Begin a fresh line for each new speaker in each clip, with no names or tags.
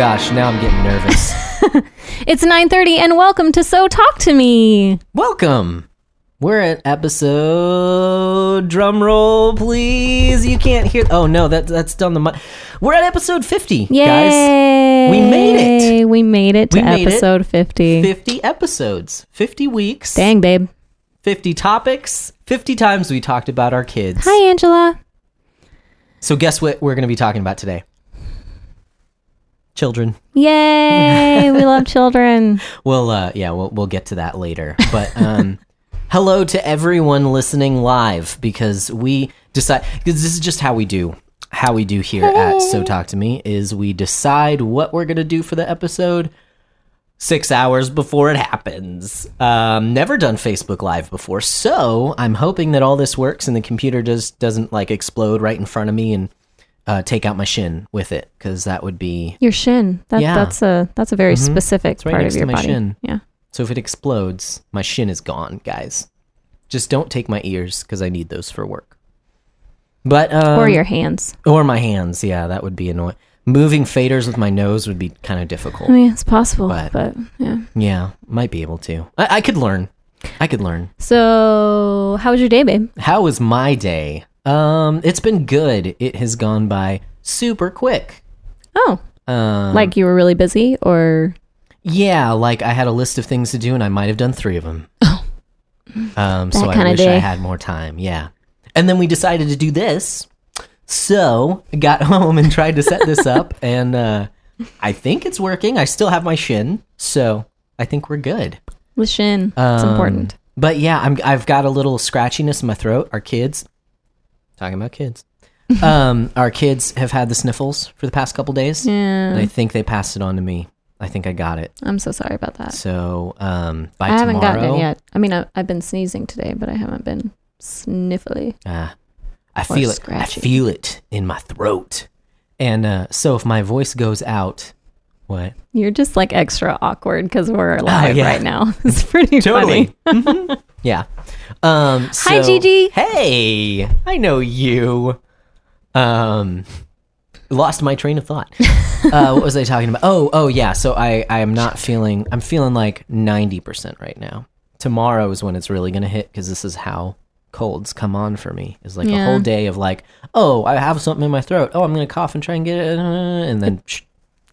gosh, now I'm getting nervous.
It's nine thirty, and welcome to So Talk to Me.
Welcome. We're at episode drum roll, please. You can't hear. Oh no, that that's done the. Mi- We're at episode 50, guys. We made it.
We made it to
We made it.
episode fifty.
50 episodes, 50 weeks,
Dang, babe.
50 topics, 50 times we talked about our kids.
Hi, Angela.
So guess what we're going to be talking about today? Children.
Yay! we love children.
Well, uh, yeah, we'll we'll get to that later. But um, hello to everyone listening live because we decide because this is just how we do how we do here at So Talk to Me is we decide what we're gonna do for the episode six hours before it happens. Um, never done Facebook Live before, so I'm hoping that all this works and the computer just doesn't like explode right in front of me and uh, take out my shin with it because that would be
Your shin. That,
Yeah.
That's a that's a very specific
right
part of your body.
shin.
Yeah.
So if it explodes, my shin is gone, guys. Just don't take my ears because I need those for work. But um,
or your hands.
or my hands, yeah, that would be annoying. Moving faders with my nose would be kind of difficult.
I mean, it's possible,
But-
but, yeah.
yeah, might be able to. I, I could learn. I could learn.
So, how was your day, babe?
How was my day? Um, it's been good. It has gone by super quick.
Oh,
Um,
like you were really busy, or
Yeah, like I had a list of things to do, and I might have done three of them. um, so I wish I had more time. Yeah, and then we decided to do this. So got home and tried to set this up, and uh, I think it's working. I still have my shin, so I think we're good.
the shin? it's
Um,
important.
But yeah, I'm, I've got a little scratchiness in my throat. Our kids, talking about kids, um, our kids have had the sniffles for the past couple days. And
Yeah,
I think they passed it on to me. I think I got it.
I'm so sorry about that.
So um, by
I haven't
tomorrow,
gotten it yet. I mean, I, I've been sneezing today, but I haven't been sniffly.
Uh, I feel it. I feel it in my throat. And uh, so if my voice goes out, what?
You're just like extra awkward because we're live
Oh, yeah.
right now. It's pretty funny.
Mhm. Yeah. Um,
Hi,
so-
Gigi.
Hey, I know you. Um, lost my train of thought. uh, what was I talking about? Oh, oh yeah. So I, I am not feeling. I'm feeling like ninety percent right now. Tomorrow is when it's really gonna hit because this is how colds come on for me. Is like a whole day of like, oh, I have something in my throat. Oh, I'm gonna cough and try and get it, and then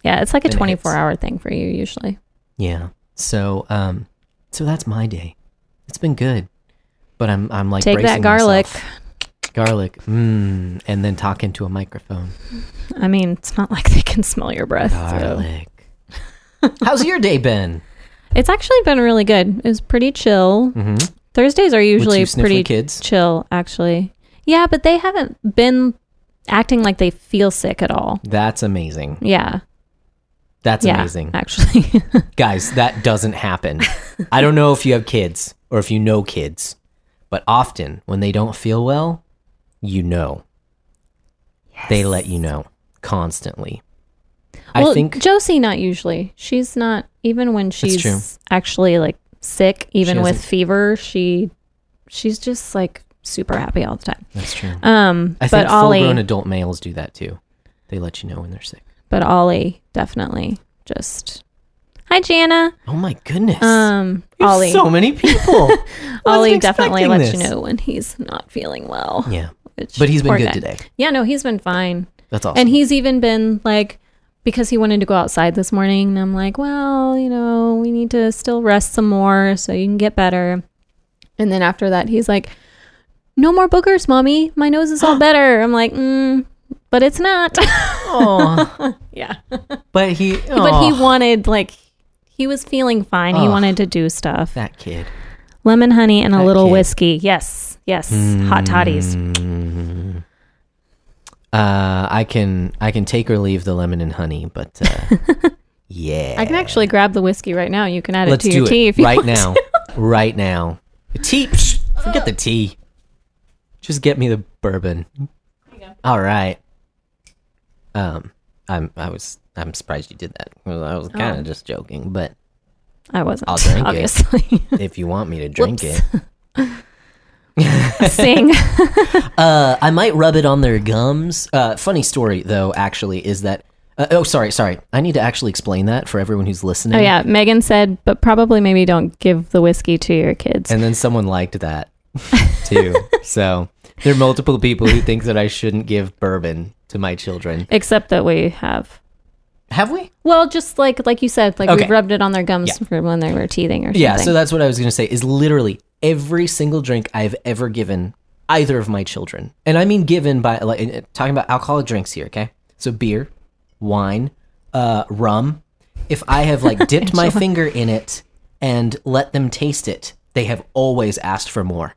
Yeah, it's like a 24 hour thing for you usually.
yeah. So um, so that's my day. It's been good, but I'm I'm like
Take that garlic.
myself. garlic, mm, and then talk into a microphone.
I mean, it's not like they can smell your breath. so-
Garlic. How's your day been?
It's actually been really good. It was pretty chill.
Mm-hmm.
Thursdays are usually pretty
kids?
chill, actually. Yeah, but they haven't been acting like they feel sick at all.
That's amazing.
Yeah.
That's
yeah,
amazing.
Actually.
Guys, that doesn't happen. I don't know if you have kids or if you know kids, but often when they don't feel well, you know. They let you know constantly.
well,
I think
Josie, not usually. She's not, even when she's actually like sick, even with fever, she she's just like super happy all the time.
that's true.
Um,
I
but
think full grown adult males do that too. They let you know when they're sick.
But Ollie definitely just. Hi, Jana.
Oh my goodness.
Um,
There's
Ollie.
so many people.
Ollie definitely lets you know when he's not feeling well.
Yeah.
which-
But he's been good
guy.
today.
Yeah, no, he's been fine.
That's awesome.
And he's even been like, because he wanted to go outside this morning. And I'm like, well, you know, we need to still rest some more so you can get better. And then after that, he's like, no more boogers, mommy. My nose is all better. I'm like, mm, but it's not.
oh,
yeah.
but he.
But he wanted, like, he was feeling fine. He wanted to do stuff.
that kid.
Lemon honey and a
That
little
kid.
whiskey. Yes. Yes. Hot toddies.
Mm. Uh, I can I can take or leave the lemon and honey, but uh, yeah,
I can actually grab the whiskey right now. You can add
Let's
it to
do
your tea if you
right
want
now. right now. The tea. psh, forget the tea. Just get me the bourbon. All right. Um, I'm I was I'm surprised you did that. I was kind of
Oh.
just joking, but
I wasn't.
I'll drink it.
obviously.
if you want me to drink
Whoops.
it,
sing.
Uh, I might rub it on their gums. Uh, funny story though, actually, is that. Uh, oh, sorry, sorry. I need to actually explain that for everyone who's listening.
oh yeah, Megan said, but probably maybe don't give the whiskey to your kids.
And then someone liked that too. so there are multiple people who think that I shouldn't give bourbon to my children.
Except that we have.
Have we?
Well, just like like you said, like
Okay.
we rubbed it on their gums when they were teething or something.
Yeah, so that's what I was going to say is literally every single drink I've ever given either of my children. And I mean given by like uh, talking about alcoholic drinks here, okay? So beer, wine, uh rum. If I have like dipped my finger in it and let them taste it, they have always asked for more.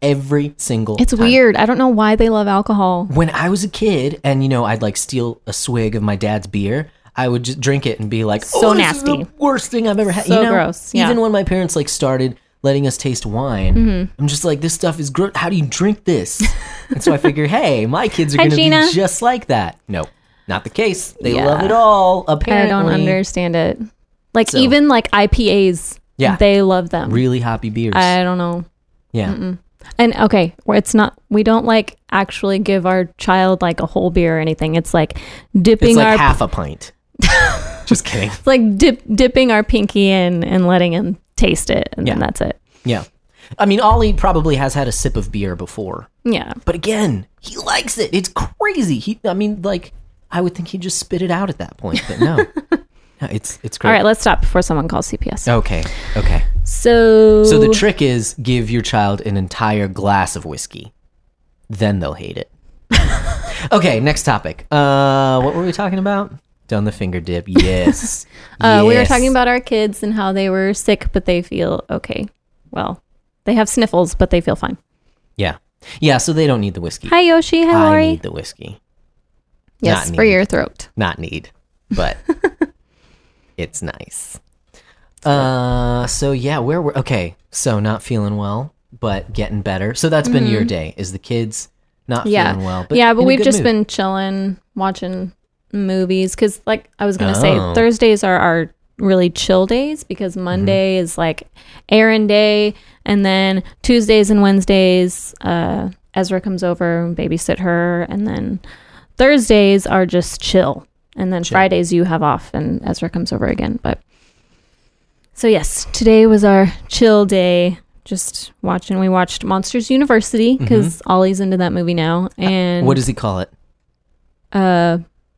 Every single
it's
time.
weird. I don't know why they love alcohol.
When I was a kid and you know I'd like steal a swig of my dad's beer, I would just drink it and be like,
So
"Oh, this is
nasty.
the worst thing I've ever had."
So
you know,
gross, yeah.
Even when my parents like started letting us taste wine,
Mm-hmm.
I'm just like, "This stuff is gross. How do you drink this?" and so I figure, hey, my kids are
Hi,
going to
Gina.
be just like that. No, not the case. They
Yeah.
love it all. Apparently,
I don't understand it. Like
So-
even like IPAs,
Yeah.
they love them.
Really hoppy beers.
I don't know.
yeah,
And okay, it's not we don't like actually give our child like a whole beer or anything. It's like dipping
it's like
our
half a pint. just kidding.
it's like dip, dipping our pinky in and letting him taste it and then
Yeah.
that's it.
Yeah, I mean, Ollie probably has had a sip of beer before.
Yeah.
But again, he likes it. It's crazy. He, I mean, like, I would think he'd just spit it out at that point, but no, No, it's it's great.
All right, let's stop before someone calls CPS.
Okay, okay.
So
So the trick is give your child an entire glass of whiskey, then they'll hate it. okay, next topic. Uh, what were we talking about? Done the finger dip. Yes.
Uh, we were talking about our kids and how they were sick, but they feel okay. Well, they have sniffles, but they feel fine.
Yeah, yeah. So they don't need the whiskey.
Hi, Yoshi. Hi,
I
Lori.
need the whiskey.
yes,
not
for
need.
your throat.
not need, but it's nice. Uh, so yeah, where were okay? So not feeling well, but getting better. So that's been your day. Is the kids not
Mm-hmm. Yeah.
feeling well? But
yeah, but we've just
mood.
been chilling, watching movies. Because, like I was going to
Oh.
say, Thursdays are our really chill days because
Mm-hmm.
Monday is like errand day. And then Tuesdays and Wednesdays, uh, Ezra comes over and babysit her. And then Thursdays are just chill. And then Fridays you have off and Ezra comes over again. But so, yes, today was our chill day. Just watching. We watched Monsters University because Ollie's into that movie now. And
Mm-hmm. What does he call it?
uh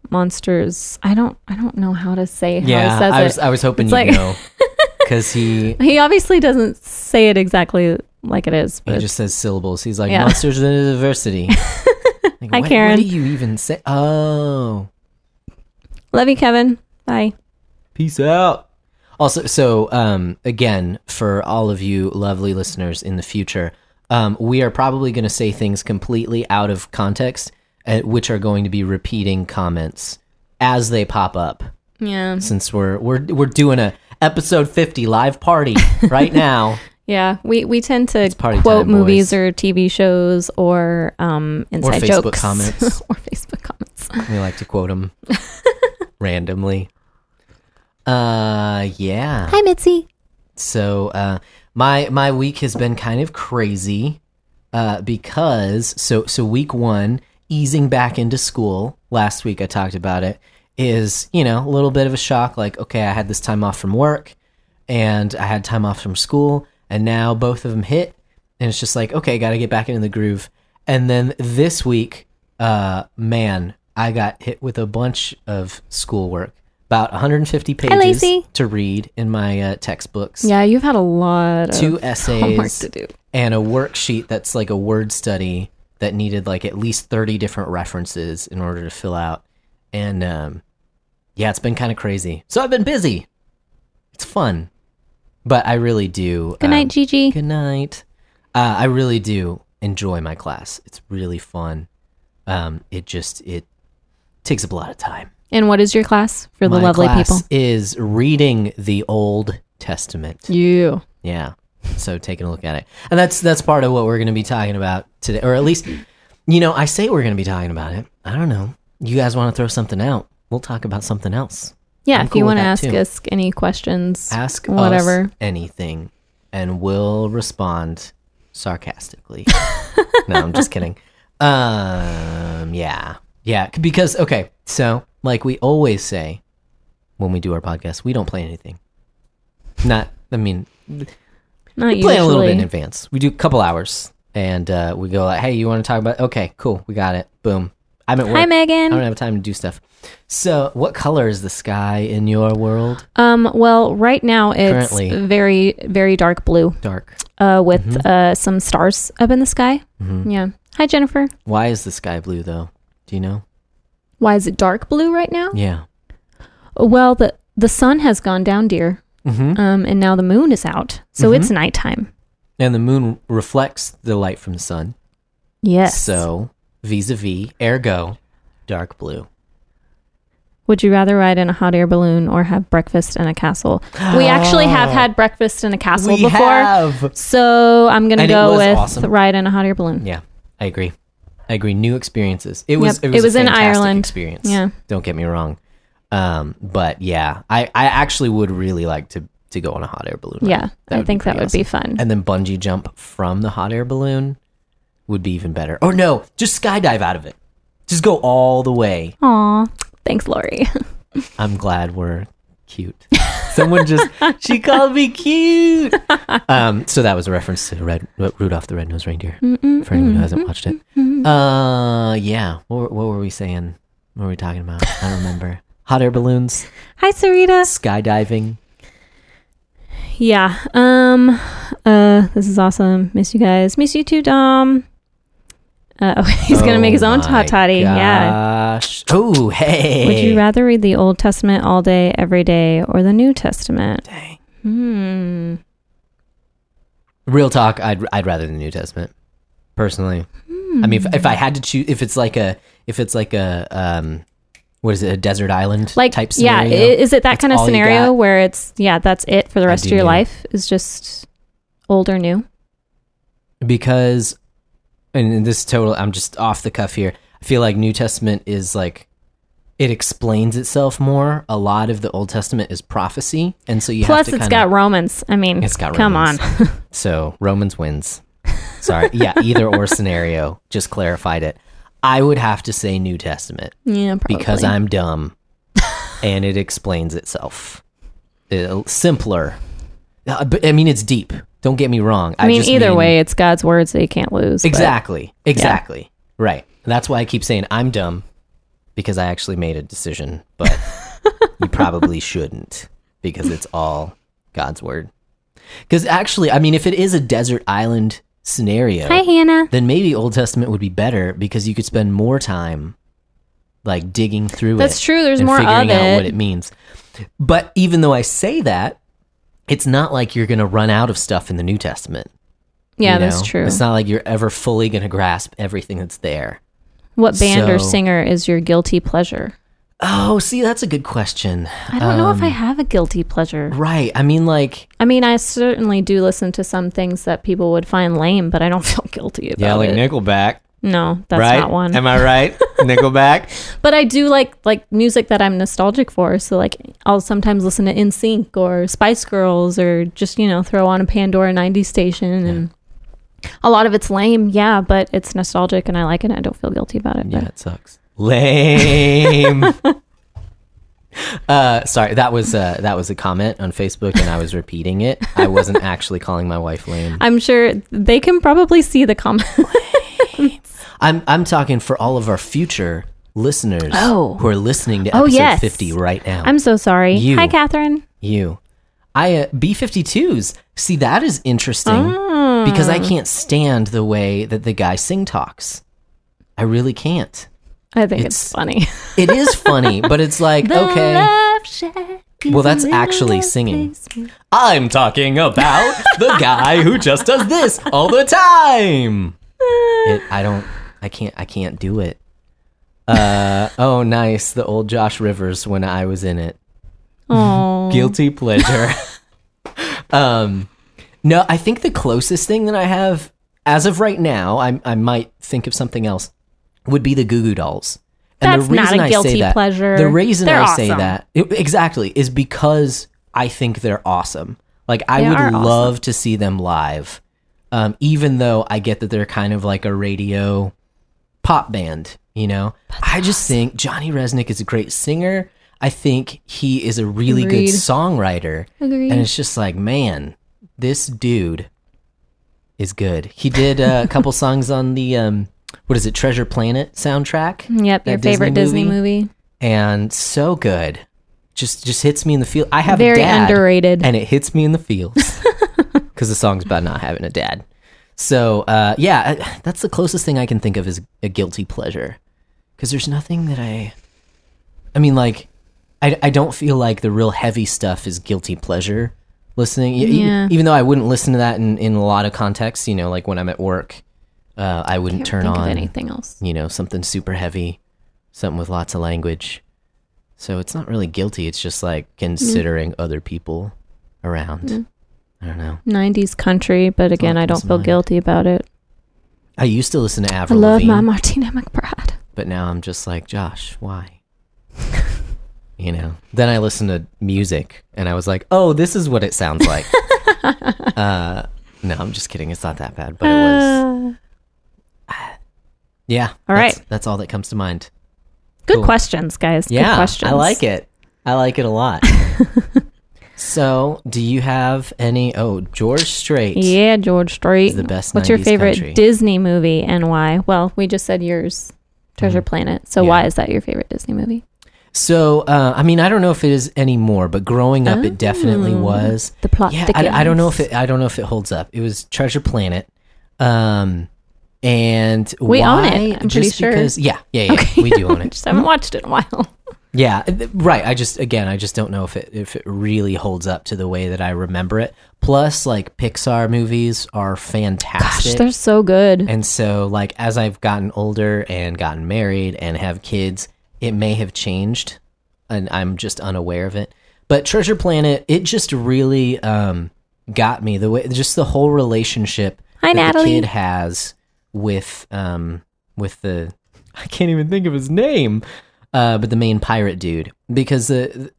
monsters i don't i don't know how to say how he
yeah,
says
I
it
was I was hoping you'd
like-
know because he
he obviously doesn't say it exactly like it is
he just says syllables. He's like
Yeah.
monsters University. Like,
Hi,
what,
Karen.
What do you even say? Oh,
love you kevin bye
Peace out. Also, so um, again, for all of you lovely listeners in the future, um, we are probably going to say things completely out of context, uh, which are going to be repeating comments as they pop up.
yeah
Since we're we're we're doing a episode fifty live party right now.
yeah we we tend to quote
time,
movies or tv shows or um inside
Facebook
jokes
comments.
or facebook comments
We like to quote them randomly. Uh, yeah.
hi mitzi
So uh, my my week has been kind of crazy uh, because so so week one easing back into school last week I talked about it is you know a little bit of a shock like okay I had this time off from work and I had time off from school and now both of them hit and it's just like okay got to get back into the groove and then this week uh man I got hit with a bunch of schoolwork about 150 pages
Lacey.
to read in my uh, textbooks.
Yeah you've had a lot
two essays
to do.
and a worksheet that's like a word study that needed like at least 30 different references in order to fill out. And um yeah it's been kind of crazy. So i've been busy. It's fun. But i really do
good night gigi.
good night. Uh, i really do enjoy my class. It's really fun. Um it just it takes up a lot of time
and what is your class for the
my
lovely
class
people
is reading the old testament
you
yeah. So taking a look at it. And that's that's part of what we're going to be talking about today or at least you know, I say we're going to be talking about it. I don't know. You guys want to throw something out? We'll talk about something else.
yeah
I'm
if you
cool with
want to ask
too.
us any questions
Ask
whatever
us anything and we'll respond sarcastically. no, I'm just kidding. Um, yeah, yeah. Because okay, so like we always say when we do our podcast, we don't play anything. Not, I mean,
Not
we play a little bit in advance. We do a couple hours, and uh, we go like, "Hey, you want to talk about?" Okay, cool, we got it. Boom. I'm at work.
Hi, Megan.
I don't have time to do stuff. So, what color is the sky in your world?
Um, well, right now it's
Currently.
very, very dark blue,
Dark.
uh, with
Mm-hmm.
uh some stars up in the sky. Yeah. Hi, Jennifer.
Why is the sky blue though? Do you know?
Why is it dark blue right now?
Yeah.
Well, the the sun has gone down, dear.
Mm-hmm.
Um, and now the moon is out, so it's nighttime.
And the moon reflects the light from the sun.
Yes.
So, vis-a-vis, ergo, dark blue.
Would you rather ride in a hot air balloon or have breakfast in a castle? We actually have had breakfast in a castle
We
before.
have.
So I'm gonna
And
go with
awesome.
ride in a hot air balloon.
Yeah, I agree. I agree. New experiences. It was.
Yep,
It was,
it was
a
in
fantastic
Ireland.
Experience.
Yeah.
Don't get me wrong. Um, but yeah, I, I actually would really like to to go on a hot air balloon. ride.
Yeah, I
would be
think that
pretty
would be fun.
And then bungee jump from the hot air balloon would be even better. Or no, just skydive out of it. Just go all the way.
Aw, thanks, Lori.
I'm glad we're cute. Someone just she called me cute. Um, so that was a reference to Red Rudolph the Red-Nosed Reindeer. For anyone who hasn't watched it. Uh, yeah. What, were- what were we saying? What were we talking about? I don't remember. Hot air balloons,
Hi, Sarita.
skydiving.
Yeah. Um. Uh. This is awesome. Miss you guys. Miss you too, Dom. Uh, oh, he's gonna make his own hot toddy. Yeah.
Gosh. Oh, hey.
Would you rather read the Old Testament all day, every day, or the New Testament?
Dang.
Hmm.
Real talk. I'd I'd rather the New Testament, personally. I mean, if, if I had to choose, if it's like a, if it's like a, um, what is it, a desert island
Like,
type
yeah.
scenario?
i- Is it that
That's
kind of scenario where it's yeah, that's it for the rest of your
new.
life? Is just old or new?
because and in this total i'm just off the cuff here. I feel like new testament is like it explains itself more. A lot of the old testament is prophecy. And so you
Plus,
have
it's
to
got
kinda,
Romans. I mean,
It's got
come
Romans.
on.
so romans wins. Sorry. Yeah either or scenario. Just clarified it. I would have to say new testament.
Yeah, probably.
because i'm dumb. And it explains itself. Uh, simpler. Uh, but i mean it's deep don't get me wrong
I mean,
just
either way, it's God's word, so you can't lose. but-
Exactly. Exactly. Right. That's why I keep saying I'm dumb because I actually made a decision, but you probably shouldn't because it's all God's word. Because actually, I mean, if it is a desert island scenario,
Hi, Hannah.
then maybe Old Testament would be better because you could spend more time like digging through it.
That's true. There's more of
figuring out what
it.
it means. But even though I say that, it's not like you're going to run out of stuff in the New Testament.
Yeah,
you
that's true.
It's not like you're ever fully going to grasp everything that's there.
What band or singer is your guilty pleasure?
Oh, see, that's a good question.
I don't know if I
Um,
have a guilty pleasure.
Right. I mean, like,
I mean, I certainly do listen to some things that people would find lame, but I don't feel guilty about it.
yeah, like
it.
Nickelback.
No, that's
right?
not one.
Am I right? Nickelback.
but I do like like music that I'm nostalgic for. So like I'll sometimes listen to NSYNC or Spice Girls or just you know throw on a Pandora '90s station and. A lot of it's lame, yeah, but it's nostalgic and I like it. and I don't feel guilty about it.
Yeah,
but-
it sucks. Lame. uh, sorry, that was uh, that was a comment on Facebook, and I was repeating it. I wasn't actually calling my wife lame.
I'm sure they can probably see the comment.
I'm I'm talking for all of our future listeners
Oh.
who are listening to
Oh,
episode
yes.
50 right now.
I'm so sorry.
You.
Hi, Catherine.
you. I uh, B52s. See, that is interesting
Ah.
because I can't stand the way that the guy sing talks. I really can't.
I think it's,
It's-
funny.
It is funny, but it's like, okay. Well, that's actually singing. I'm talking about the guy who just does this all the time. It, I don't. I can't. I can't do it. Uh oh, nice. The old Josh Rivers when I was in it. Guilty pleasure. um, no, I think the closest thing that I have as of right now, I I might think of something else. Would be the Goo Goo Dolls.
And That's not a
I say that-
pleasure.
The reason
They're
I say that it- exactly is because I think they're awesome. Like I
They
would
awesome.
love to see them live. Um, even though I get that they're kind of like a radio pop band, you know, I just think Johnny Rzeznik is a great singer. I think he is a really
Agreed.
good songwriter.
Agreed.
And it's just like, man, this dude is good. He did uh, a couple songs on the um, what is it, Treasure Planet soundtrack,
Yep, your favorite
Disney
Disney
movie?
movie.
and so good. Just just hits me in the feel. I have
Very
a dad, Very
underrated.
and it hits me in the feels because the song's about not having a dad. So uh, yeah, that's the closest thing I can think of as a guilty pleasure. Because there's nothing that I, I mean, like, I I don't feel like the real heavy stuff is guilty pleasure. Listening,
Yeah.
even though I wouldn't listen to that in in a lot of contexts, you know, like when I'm at work, uh, I wouldn't turn on
anything else.
you know, something super heavy, something with lots of language. So it's not really guilty. It's just like considering other people around. I don't know.
90s country, but again, I don't feel
mind.
guilty about it.
I used to listen to
I love
Lavigne,
my Martina McBride.
but now I'm just like, Josh, why? you know. Then I listened to music, and I was like, oh, this is what it sounds like. uh, no, I'm just kidding. It's not that bad, but it was.
Uh,
Yeah.
All
that's-
right.
That's all that comes to mind.
good
Cool.
questions, guys. Good
Yeah,
questions.
I like it. I like it a lot. so, do you have any? Oh, George Strait.
Yeah, George Strait.
the best
What's your favorite
country.
Disney movie and why? Well, we just said yours, Treasure Planet. So
Mm-hmm. Yeah.
why is that your favorite Disney movie?
So, uh, I mean, I don't know if it is anymore, but growing up, it definitely
Oh.
was.
The plot
Yeah. I, I don't know if it. I don't know if it holds up. It was Treasure Planet. Um, and
We own it. I'm pretty
Just
sure.
Because, yeah, yeah, yeah, we do own it.
just haven't watched it in a while.
Yeah, right. I just again, I just don't know if it if it really holds up to the way that I remember it. Plus, like Pixar movies are fantastic.
Gosh, they're so good.
and so like as I've gotten older and gotten married and have kids, it may have changed and I'm just unaware of it. But Treasure Planet, it just really um got me the way just the whole relationship
Hi,
that the kid has with um with the I can't even think of his name. Uh but the main pirate dude because the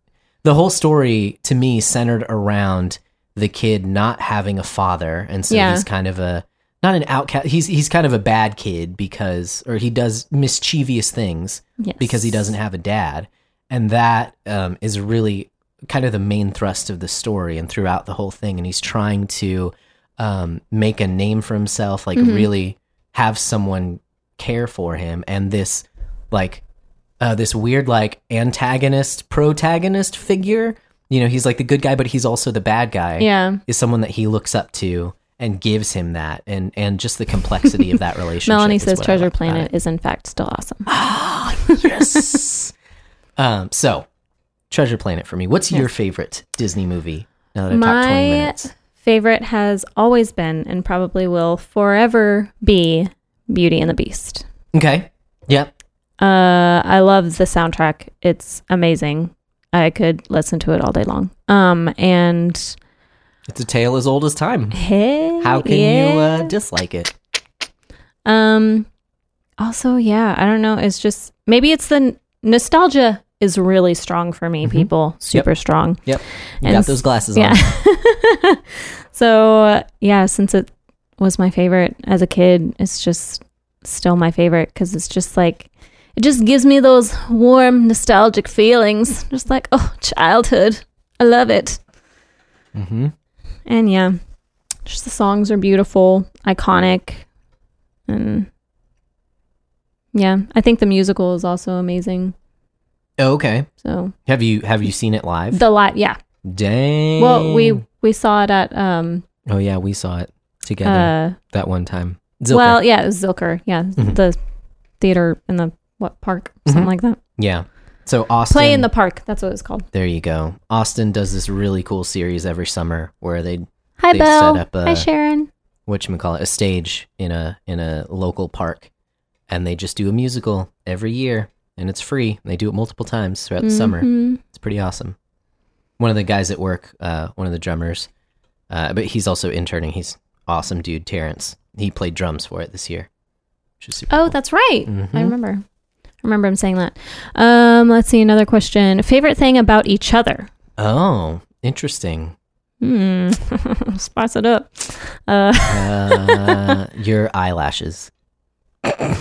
the whole story to me centered around the kid not having a father and so
Yeah.
he's kind of a not an outcast he's he's kind of a bad kid because or he does mischievous things
Yes.
because he doesn't have a dad and that um, is really kind of the main thrust of the story and throughout the whole thing and he's trying to um, make a name for himself like
Mm-hmm.
really have someone care for him and this like uh, this weird like antagonist protagonist figure you know he's like the good guy but he's also the bad guy
Yeah.
is someone that he looks up to and gives him that and and just the complexity of that relationship
Melanie says Treasure
like
Planet is in fact still awesome.
yes. um, so, Treasure Planet for me. What's your favorite Disney movie? Now that I've talked 20
My
minutes.
favorite has always been and probably will forever be Beauty and the Beast.
Okay. Yep.
Uh, I love the soundtrack. It's amazing. I could listen to it all day long. Um, and
It's a tale as old as time.
hey,
How can you uh, dislike it?
Um, also, yeah, I don't know. It's just maybe it's the n- nostalgia is really strong for me. People, super strong.
Yep. You
And
got those glasses
Yeah.
on.
so uh, yeah, since it was my favorite as a kid, it's just still my favorite because it's just like it just gives me those warm, nostalgic feelings. Just like oh, childhood. I love it.
hmm
And yeah, just the songs are beautiful, iconic, and yeah, I think the musical is also amazing.
Okay.
So
Have you have you seen it live?
the live, yeah.
Dang.
Well, we we saw it at um
Oh yeah, we saw it together
uh
that one time. Zilker.
well yeah it was Zilker yeah
Mhm.
the theater in the what park something
Mhm.
like that
yeah. So Austin.
play in the park that's what it's called.
There you go. Austin does this really cool series every summer where they
Hi
They
Belle.
set up a-
Hi Sharon.
what you call it a stage in a in a local park and they just do a musical every year and it's free they do it multiple times throughout the summer
Mhm.
it's pretty awesome one of the guys at work uh, one of the drummers uh, but he's also interning he's awesome dude terrence he played drums for it this year which is super
Oh,
cool.
that's right. I remember. Remember him saying that. Um, let's see another question. Favorite thing about each other?
oh interesting
Hmm. Spice it up. Uh,
Uh, your eyelashes. I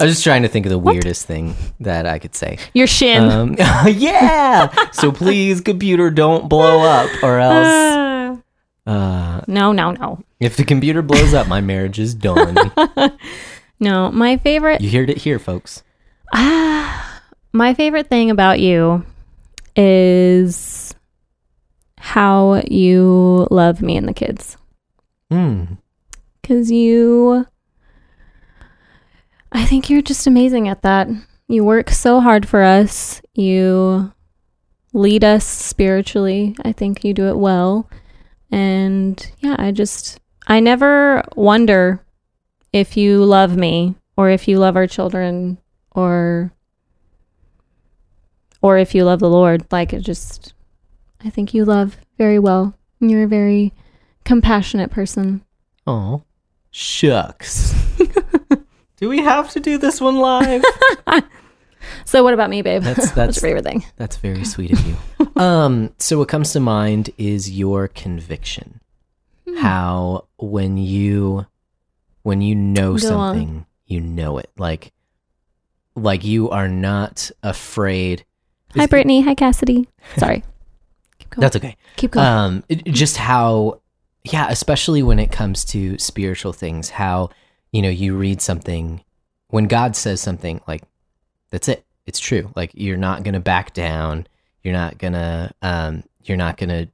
was just trying to think of the weirdest thing that I could say.
your shin.
Um, yeah. So please, computer, don't blow up, or else.
Uh,
Uh,
no, no, no.
if the computer blows up, my marriage is done.
No, my favorite
You heard it here, folks.
Ah, my favorite thing about you is how you love me and the kids.
Hmm.
Cuz you I think you're just amazing at that. You work so hard for us. You lead us spiritually. I think you do it well. And yeah, I just I never wonder if you love me or if you love our children or or if you love the Lord. Like it just I think you love very well. You're a very compassionate person.
Oh, shucks. do we have to do this one live?
So what about me, babe?
That's
What's
that's
your favorite thing?
that's very sweet of you. Um, so what comes to mind is your conviction.
Hmm.
How when you when you know
Go on.
something, you know it. Like like you are not afraid.
Hi, Brittany. Hi, Cassidy. Sorry. Keep going.
That's okay.
Keep going.
um it- just how yeah especially when it comes to spiritual things how you know you read something when god says something like that's it it's true like you're not gonna back down you're not gonna um you're not gonna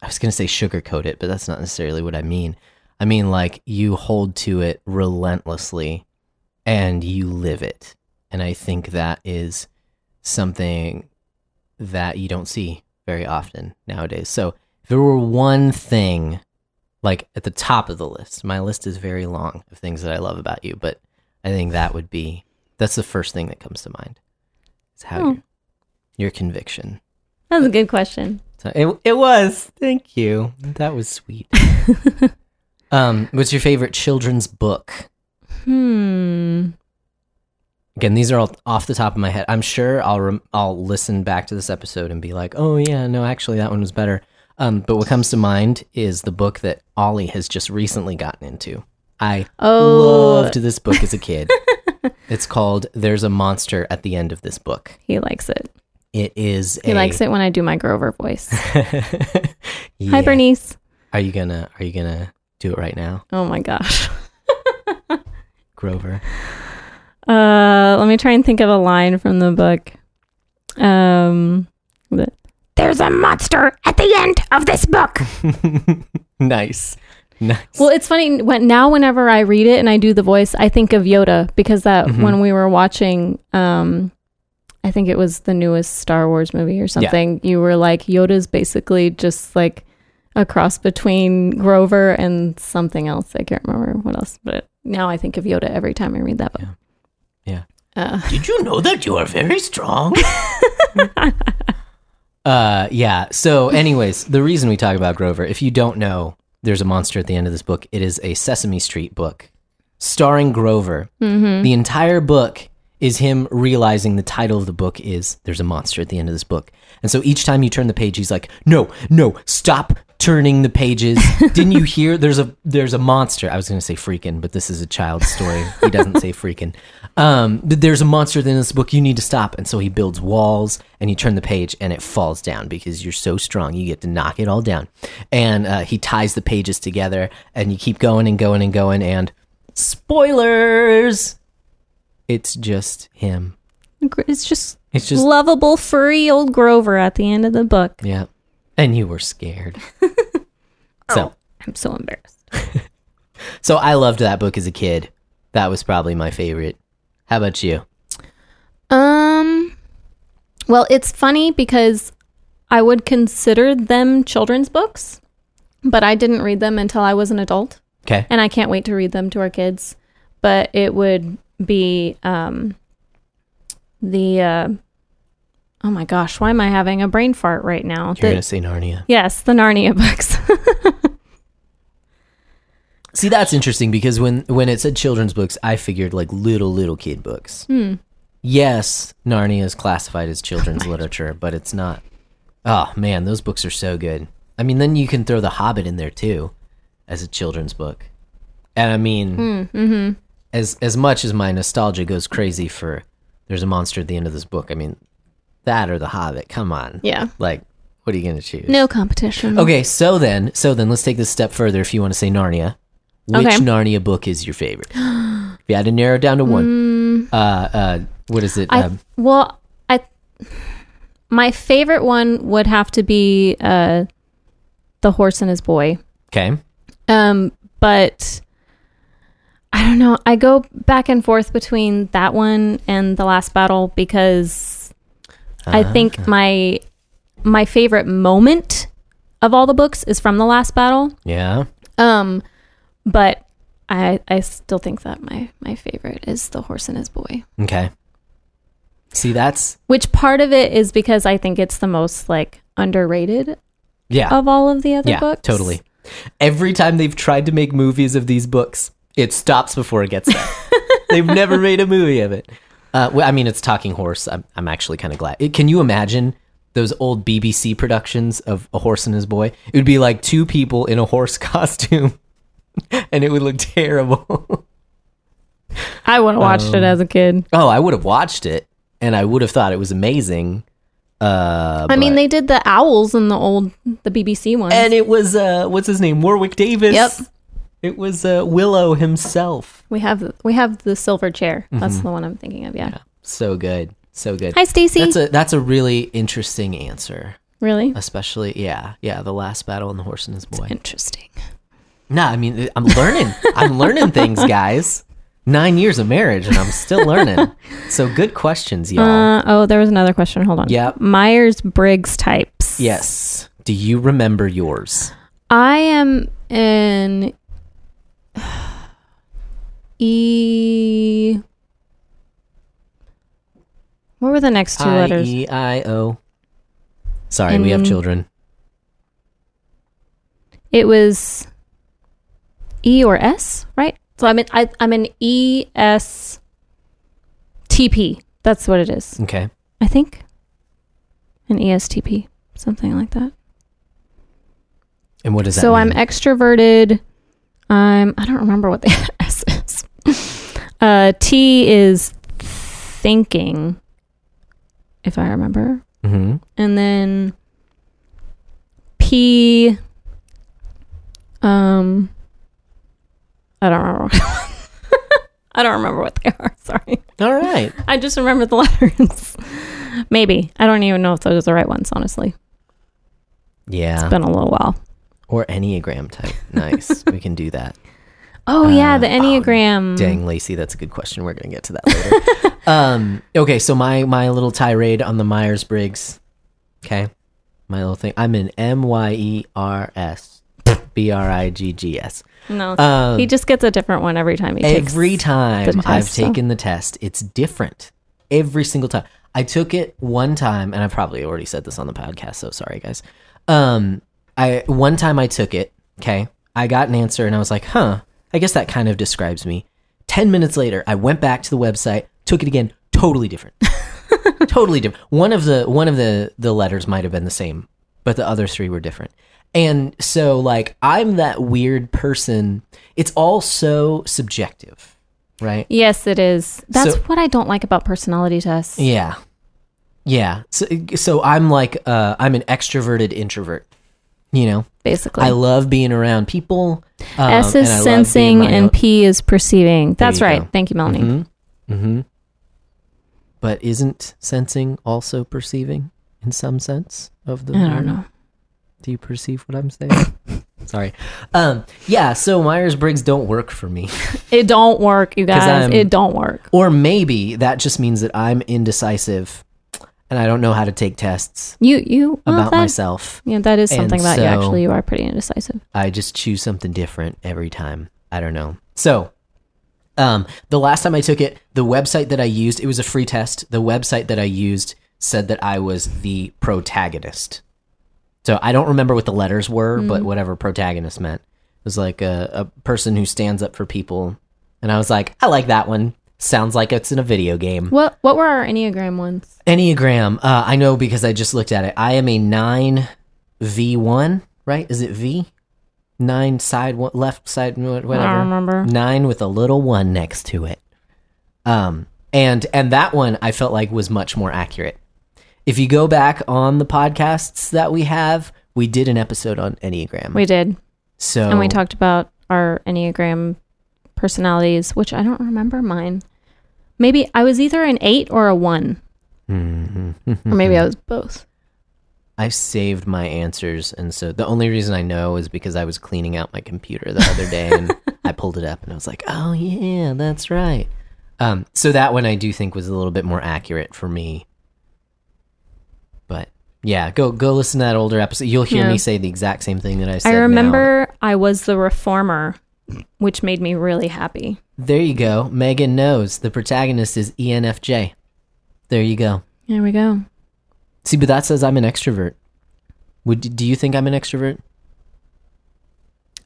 i was gonna say sugarcoat it but that's not necessarily what i mean i mean like you hold to it relentlessly and you live it and i think that is something that you don't see very often nowadays. So if there were one thing like at the top of the list, my list is very long of things that I love about you, but I think that would be that's the first thing that comes to mind. Is how hmm.
Oh.
your, your conviction.
that was a good question.
So it it was. Thank you. That was sweet. um, what's your favorite children's book?
Hmm.
Again, these are all off the top of my head. I'm sure I'll rem- I'll listen back to this episode and be like, "Oh yeah, no, actually that one was better." Um, but what comes to mind is the book that Ollie has just recently gotten into. I
Oh.
loved this book as a kid. it's called "There's a Monster at the End of This Book."
He likes it.
It is.
He
a,
likes it when I do my Grover voice.
Yeah.
Hi, Bernice.
Are you gonna Are you gonna do it right now,
Oh my gosh.
Grover?
Uh, let me try and think of a line from the book. Um, there's a monster at the end of this book.
nice, nice.
Well, it's funny when now whenever I read it and I do the voice, I think of Yoda because that
Mhm.
when we were watching, um, I think it was the newest Star Wars movie or something. You were like Yoda's basically just like a cross between Grover and something else. I can't remember what else, but now I think of Yoda every time I read that book.
Yeah.
Uh,
Did you know that you are very strong? uh yeah. So anyways, the reason we talk about Grover, if you don't know, there's a monster at the end of this book. It is a Sesame Street book starring Grover.
mhm.
The entire book is him realizing the title of the book is There's a Monster at the End of this book. And so each time you turn the page, he's like, No, no, stop turning the pages. Didn't you hear there's a there's a monster? I was gonna say freaking, but this is a child's story. He doesn't say freaking. Um, but there's a monster at the end of this book, you need to stop. And so he builds walls and you turn the page and it falls down because you're so strong. You get to knock it all down. And uh, he ties the pages together and you keep going and going and going and spoilers it's just him.
It's just
It's just
lovable, furry old Grover at the end of the book.
yeah. And you were scared. so
I'm so embarrassed.
so I loved that book as a kid. That was probably my favorite. How about you?
Um, well, it's funny because I would consider them children's books, but I didn't read them until I was an adult,
Okay.
and I can't wait to read them to our kids. But it would be um the uh oh my gosh, why am I having a brain fart right now?
You're
The-
gonna say Narnia.
yes, the Narnia books.
See, that's interesting because when when it said children's books, I figured like little little kid books.
hmm.
Yes, Narnia is classified as children's literature, but it's not. Oh man, those books are so good. I mean, then you can throw The Hobbit in there too, as a children's book. And I mean,
Mm-hmm.
as as much as my nostalgia goes crazy for there's a monster at the end of this book. I mean, that or The Hobbit. Come on,
Yeah.
like what are you gonna choose?
No competition.
Okay, so then, so then, let's take this step further. If you want to say Narnia, which
Okay.
Narnia book is your favorite? if you had to narrow it down to one, uh, uh, what is it?
Mm. I
um,
well, I my favorite one would have to be uh, the horse and his boy.
okay,
Um, but I don't know. I go back and forth between that one and the last battle because I
Ah.
think my my favorite moment of all the books is from the last battle.
yeah,
Um, but I I still think that my my favorite is the horse and his boy.
okay. See, that's
Which part of it is because I think it's the most like underrated
yeah,
of all of the other
yeah,
books.
totally. Every time they've tried to make movies of these books, it stops before it gets there. they've never made a movie of it. Uh, well, I mean, it's Talking Horse. I'm, I'm actually kind of glad. It, can you imagine those old BBC productions of A Horse and His Boy? It would be like two people in a horse costume, and it would look terrible.
I would have watched
Um,
it as a kid.
oh, I would have watched it, and I would have thought it was amazing. Uh,
I mean, they did the owls in the old the BBC ones.
and it was uh, what's his name, Warwick Davis.
Yep.
It was uh, Willow himself.
we have we have the silver chair. That's
Mm-hmm.
the one I'm thinking of. Yeah.
So good, so good.
Hi, Stacy.
That's a that's a really interesting answer.
really
Especially, yeah, yeah, the last battle and the horse and his boy.
interesting.
No, I mean, I'm learning. I'm learning things, guys. Nine years of marriage, and I'm still learning. So good questions, y'all.
Uh, oh, there was another question. Hold on.
Yeah.
Myers Briggs types.
yes. Do you remember yours?
I am in E. What were the next two
I
letters?
E I O. Sorry, we have children.
It was E or S, right? So I'm in I, I'm an E S T P. That's what it is.
Okay.
I think an E ESTP, something like that.
And what does that
so
mean?
I'm extroverted. I'm I don't remember what the S is. Uh, T is thinking, if I remember,
hmm
and then P. Um, I don't remember. I don't remember what they are. Sorry,
All right.
I just remember the letters. Maybe I don't even know if those are the right ones. Honestly,
Yeah.
it's been a little while.
Or Enneagram type. Nice. we can do that.
Oh yeah, the
oh,
Enneagram.
Dang, Lacey, that's a good question. We're gonna get to that later. um, okay, so my my little tirade on the Myers Briggs. Okay, my little thing. I'm an M Y E R S B R I G G S.
No,
Um,
he just gets a different one every time he takes.
every time
the
I've
so-
taken the test, it's different. Every single time. I took it one time, and I probably already said this on the podcast, so sorry guys. Um, I one time I took it. Okay, I got an answer, and I was like, "Huh, I guess that kind of describes me." Ten minutes later, I went back to the website, took it again, totally different, totally different. One of the one of the the letters might have been the same, but the other three were different. And so, like, I'm that weird person. It's all so subjective, right?
Yes, it is. That's
So-
what I don't like about personality tests.
Yeah. Yeah. So, so I'm like, uh, I'm an extroverted introvert. You know,
Basically,
I love being around people. Um,
S is
being
sensing and
own-
P is perceiving. That's right.
go.
Thank you, Melanie.
Mhm. Mhm. But isn't sensing also perceiving in some sense of the?
I don't know.
Do you perceive what I'm saying? Sorry. Um. Yeah. So Myers Briggs don't work for me.
It don't work, you guys. It don't work.
Or maybe that just means that I'm indecisive, and I don't know how to take tests
You you well,
about
that,
myself.
Yeah, that is
And
something that you actually you are pretty indecisive.
I just choose something different every time. I don't know. So, um, the last time I took it, the website that I used, it was a free test. The website that I used said that I was the protagonist. So I don't remember what the letters were, but whatever protagonist meant. It was like a, a person who stands up for people. And I was like, I like that one. Sounds like it's in a video game.
What what were our Enneagram ones?
Enneagram. Uh, I know because I just looked at it. I am a nine V one. Right? Is it V? Nine side one, left side whatever.
I don't remember.
Nine with a little one next to it. Um, and and that one I felt like was much more accurate. If you go back on the podcasts that we have, we did an episode on Enneagram.
We did.
so
And we talked about our Enneagram personalities, which I don't remember mine. Maybe I was either an eight or a one.
Mm-hmm.
Or maybe I was both.
I saved my answers, and so the only reason I know is because I was cleaning out my computer the other day, and I pulled it up, and I was like, "Oh yeah, that's right." Um, so that one I do think was a little bit more accurate for me. But yeah, go go listen to that older episode. You'll hear
Yeah.
me say the exact same thing that I said.
I
now.
remember I was the reformer, which made me really happy.
There you go. Megan knows the protagonist is ENFJ. There you go.
There we go.
See, but that says I'm an extrovert. Would do you think I'm an extrovert?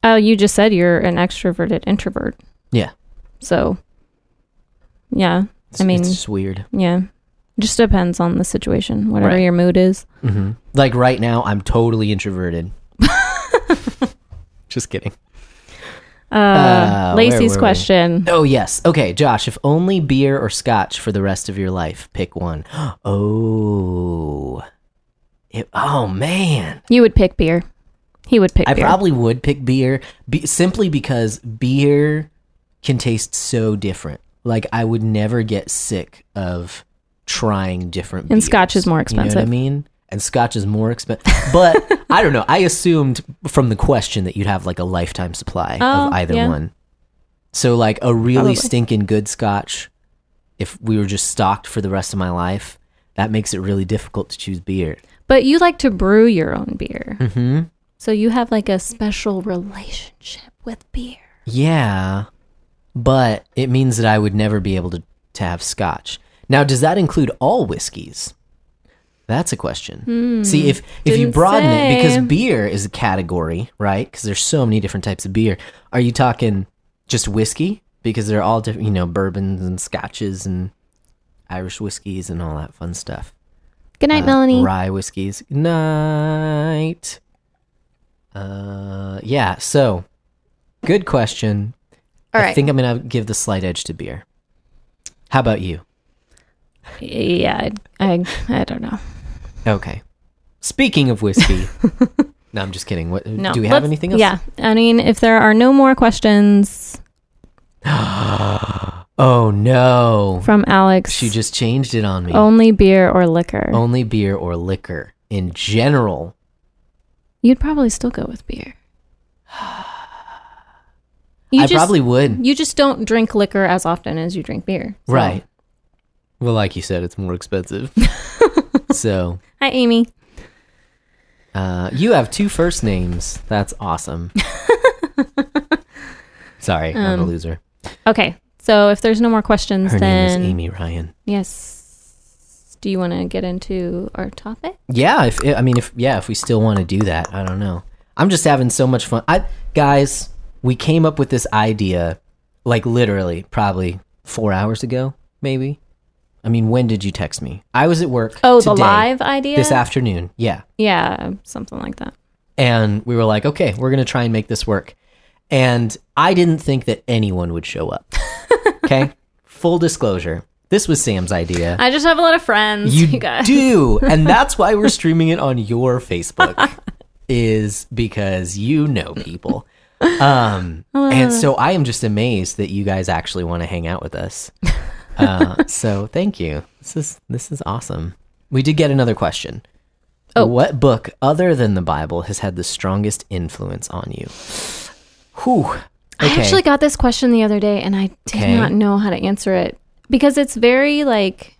Oh, you just said you're an extroverted introvert.
Yeah.
So, yeah,
It's,
I mean-
it's just weird.
yeah. Just depends on the situation, whatever
Right.
your mood is.
hmm Like right now, I'm totally introverted. Just kidding.
Uh,
Uh, where
Lacey's
were we?
question.
Oh yes. Okay, Josh. If only beer or scotch for the rest of your life, pick one. Oh. It- oh man.
You would pick beer. He would pick
I
beer.
probably would pick beer be- simply because beer can taste so different. Like I would never get sick of trying different.
And scotch is more expensive.
You know what I mean? And scotch is more expensive. But I don't know. I assumed from the question that you'd have like a lifetime supply
Oh,
of either
yeah.
one. So like a really
Probably.
stinking good scotch, if we were just stocked for the rest of my life, that makes it really difficult to choose beer.
But you like to brew your own beer.
Hmm.
So you have like a special relationship with beer.
Yeah, but it means that I would never be able to, to have scotch. Now, does that include all whiskeys? That's a question. See, if if you broaden it, because beer is a category, right? Because there's so many different types of beer. Are you talking just whiskey? Because they're all different, you know, bourbons and scotches and Irish whiskeys and all that fun stuff.
Good night,
Uh,
Melanie.
Rye whiskeys. Good night. Uh, yeah. So, good question.
All
I
right.
think I'm gonna give the slight edge to beer. How about you?
Yeah, I, I, I don't know.
Okay. Speaking of whiskey, no, I'm just kidding. What
No.
do we have anything else?
Yeah. I mean, if there are no more questions
Oh no.
from Alex,
She just changed it on me.
only beer or liquor,
Only beer or liquor in general.
you'd probably still go with beer. You
I
just,
probably would.
You just don't drink liquor as often as you drink beer. So-
Right. Well, like you said, it's more expensive. so,
Hi, Amy.
uh, you have two first names. That's awesome. Sorry, I'm a
Um,
loser.
Okay. So if there's no more questions,
Her name
then
is Amy Ryan.
yes. Do you want to get into our topic?
Yeah, if I mean, if yeah, if we still want to do that, I don't know. I'm just having so much fun. I guys, we came up with this idea, like literally, probably four hours ago, maybe. I mean, when did you text me? I was at work.
Oh, the
today,
live idea.
this afternoon. Yeah,
yeah, something like that.
and we were like, okay, we're gonna try and make this work. And I didn't think that anyone would show up. Okay, full disclosure, this was Sam's idea.
I just have a lot of friends.
You,
You, guys.
do, and that's why we're streaming it on your Facebook, is because you know people. Um, and so I am just amazed that you guys actually want to hang out with us. Uh, so thank you. This is this is awesome. We did get another question.
Oh.
What book other than the Bible has had the strongest influence on you? Whew.
I actually got this question the other day and I did
Okay.
not know how to answer it because it's very like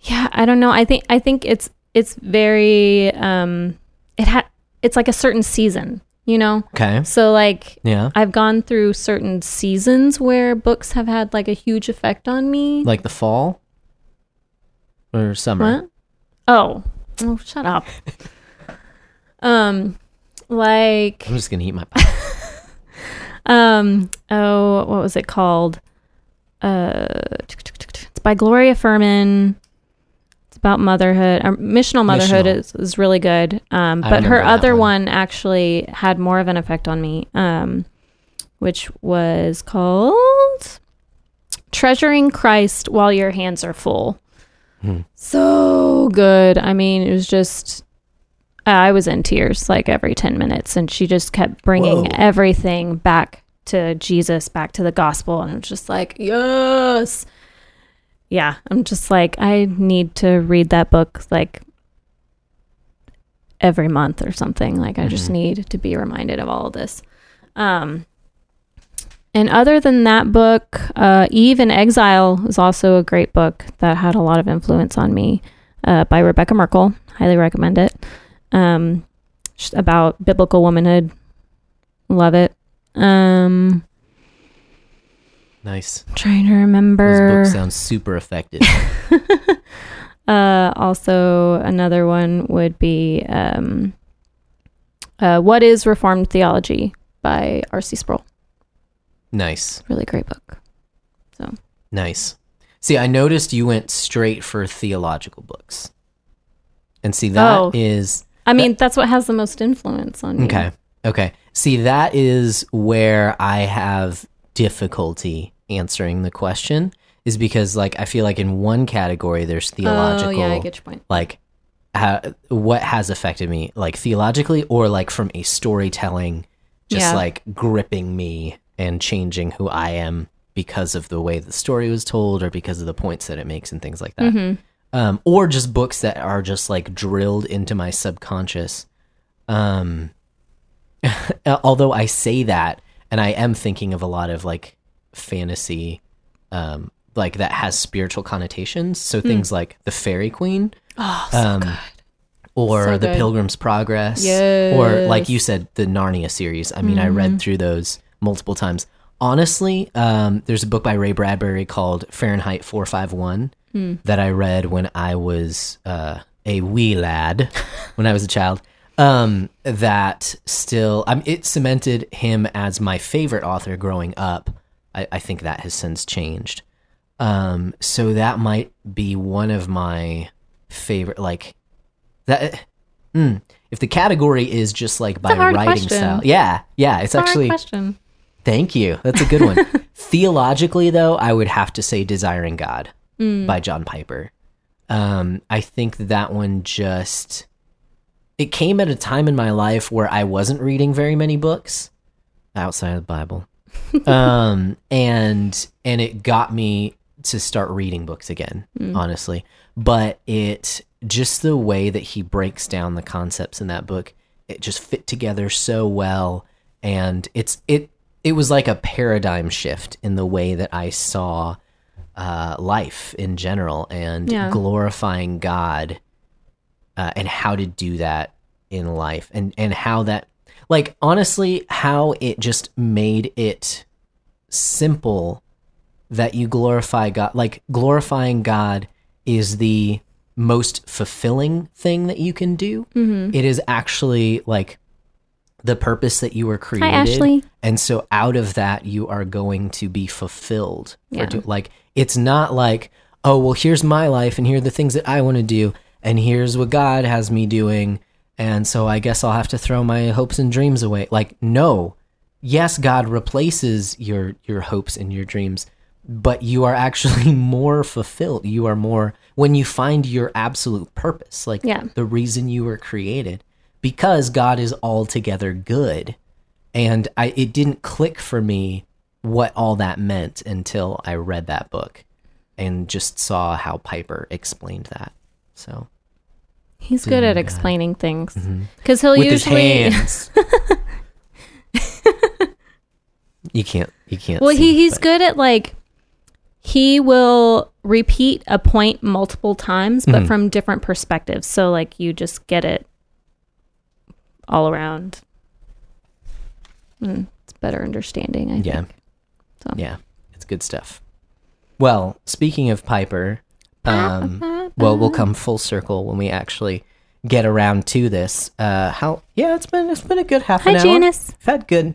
Yeah, I don't know. I think I think it's it's very um it had it's like a certain season, you know?
okay.
So like
Yeah.
I've gone through certain seasons where books have had like a huge effect on me.
Like the fall or summer.
What? Oh. Oh, shut up. um like
I'm just gonna eat my pie.
um, oh, what was it called? Uh, it's by Gloria Furman. About motherhood. Uh, missional motherhood
Missional.
is, is really good. Um, but her other
one.
one. actually had more of an effect on me. Um, which was called Treasuring Christ While Your Hands Are Full.
Hmm.
So good. I mean, it was just I was in tears like every 10 minutes and she just kept bringing
Whoa.
everything back to Jesus, back to the gospel and it was just like, "Yes." Yeah, I'm just like I need to read that book like every month or something. Like I just
Mhm.
need to be reminded of all of this. Um and other than that book, uh, Eve in Exile is also a great book that had a lot of influence on me uh, by Rebekah Merkle. Highly recommend it. Um, about biblical womanhood. Love it. Um,
Nice.
trying to
Those
remember.
books sound super effective.
uh, also, another one would be um, uh, What is Reformed Theology by R.C. Sproul.
nice.
Really great book.
So Nice. See, I noticed you went straight for theological books. And see, that is
Oh. I mean, that's what has the most influence on me.
okay. Okay. See, that is where I have difficulty answering the question, is because, like, I feel like in one category there's theological,
Oh, yeah, I get your point.
like, how, what has affected me, like, theologically, or like from a storytelling, just
Yeah.
like gripping me and changing who I am because of the way the story was told or because of the points that it makes and things like that.
hmm
Um, or just books that are just like drilled into my subconscious. Um, although I say that, and I am thinking of a lot of like fantasy, um, like that has spiritual connotations. So things like the Faerie Queene,
Oh, so
um,
good.
or
So
the
good.
Pilgrim's Progress, or like you said, the Narnia series. I mean, I read through those multiple times. Honestly, um, there's a book by Ray Bradbury called Fahrenheit 451 that I read when I was uh, a wee lad, when I was a child. Um, that still, um, it cemented him as my favorite author growing up. I, I think that has since changed. Um, so that might be one of my favorite, like that. Mm, if the category is just like by writing
question.
style, yeah, yeah, it's
Hard
actually.
question.
Thank you. That's a good one. Theologically, though, I would have to say "Desiring God" by John Piper. Um, I think that one just it came at a time in my life where I wasn't reading very many books outside of the Bible, um, and and it got me to start reading books again. Honestly, but it just the way that he breaks down the concepts in that book, it just fit together so well, and it's it it was like a paradigm shift in the way that I saw uh, life in general and
Yeah.
glorifying God uh, and how to do that in life and and how that like honestly how it just made it simple that you glorify God like glorifying God is the most fulfilling thing that you can do.
Mm-hmm.
It is actually like the purpose that you were created
Ashley.
and so out of that you are going to be fulfilled
Yeah.
do- like it's not like oh well here's my life and here are the things that i want to do and here's what god has me doing and so i guess i'll have to throw my hopes and dreams away like no yes god replaces your your hopes and your dreams but you are actually more fulfilled you are more when you find your absolute purpose like
Yeah.
the reason you were created because god is altogether good and I it didn't click for me what all that meant until I read that book and just saw how Piper explained that. So
He's good at explaining things because he'll
with his
usually.
hands, you can't you can't.
Well,
see,
he he's
but-
good at like he will repeat a point multiple times, but
Mhm.
from different perspectives. So like you just get it all around. Mm, it's better understanding. I
Yeah,
think. So.
yeah, it's good stuff. Well, speaking of Piper, um, well, we'll come full circle when we actually get around to this. Uh, how? Yeah, it's been it's been a good half
Hi,
an hour.
Janice.
I've had good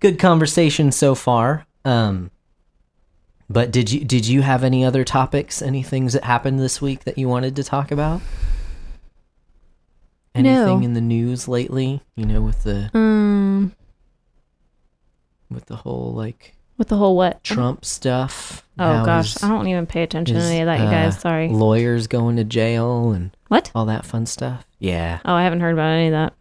good conversation so far. Um, but did you did you have any other topics? Any things that happened this week that you wanted to talk about? Anything
No.
in the news lately? You know, with the
Um,
with the whole like
with the whole what?
Trump stuff.
Oh gosh,
his-
I don't even pay attention to any of that, you
uh,
guys. Sorry.
Lawyers going to jail and
What?
all that fun stuff. Yeah,
Oh, I haven't heard about any of that.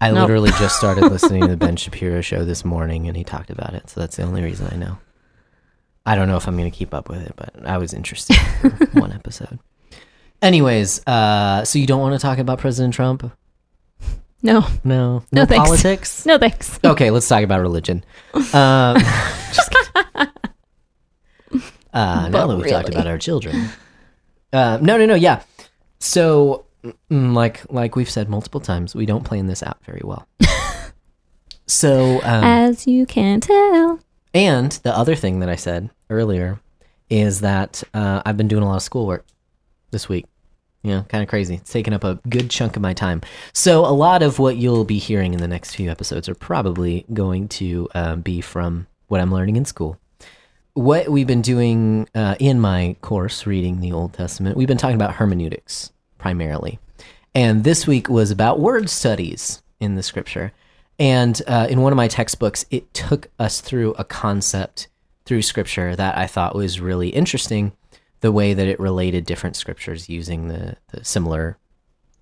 I
Nope.
literally just started listening to the Ben Shapiro show this morning, and he talked about it. So that's the only reason I know. I don't know if I'm going to keep up with it, but I was interested for one episode. Anyways, uh, so you don't want to talk about President Trump?
No,
No,
No, thanks.
politics.
no thanks.
Okay, let's talk about religion. Um, just kidding. Uh, now that we've talked about our children. Uh, no, no, no. Yeah. So, mm, like, like we've said multiple times, we don't plan this out very well. so, um,
As you can tell.
and the other thing that I said earlier is that uh, I've been doing a lot of schoolwork this week. You know, kind of crazy. It's taken up a good chunk of my time. So, a lot of what you'll be hearing in the next few episodes are probably going to uh, be from what I'm learning in school. What we've been doing uh, in my course, reading the Old Testament, we've been talking about hermeneutics primarily. And this week was about word studies in the scripture. And uh, in one of my textbooks, it took us through a concept through scripture that I thought was really interesting the way that it related different scriptures using the, the similar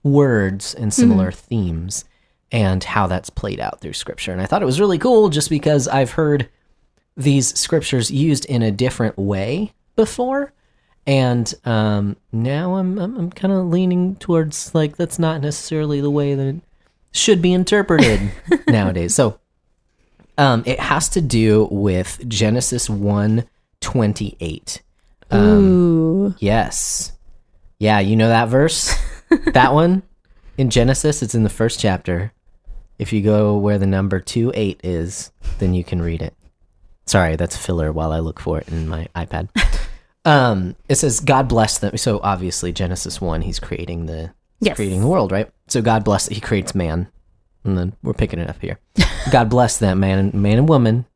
words and similar mm-hmm. themes and how that's played out through scripture. And I thought it was really cool just because I've heard these scriptures used in a different way before. And um, now I'm I'm, I'm kind of leaning towards like that's not necessarily the way that it should be interpreted nowadays. So um, it has to do with Genesis 1 28. Um,
Ooh.
Yes. Yeah, you know that verse? that one? In Genesis, it's in the first chapter. If you go where the number 2 8 is, then you can read it. Sorry, that's filler while I look for it in my iPad. um, it says, God bless them. So obviously, Genesis 1, he's creating the.
Yes.
Creating the world, right? So God bless He creates man, and then we're picking it up here. God bless that man, man and woman.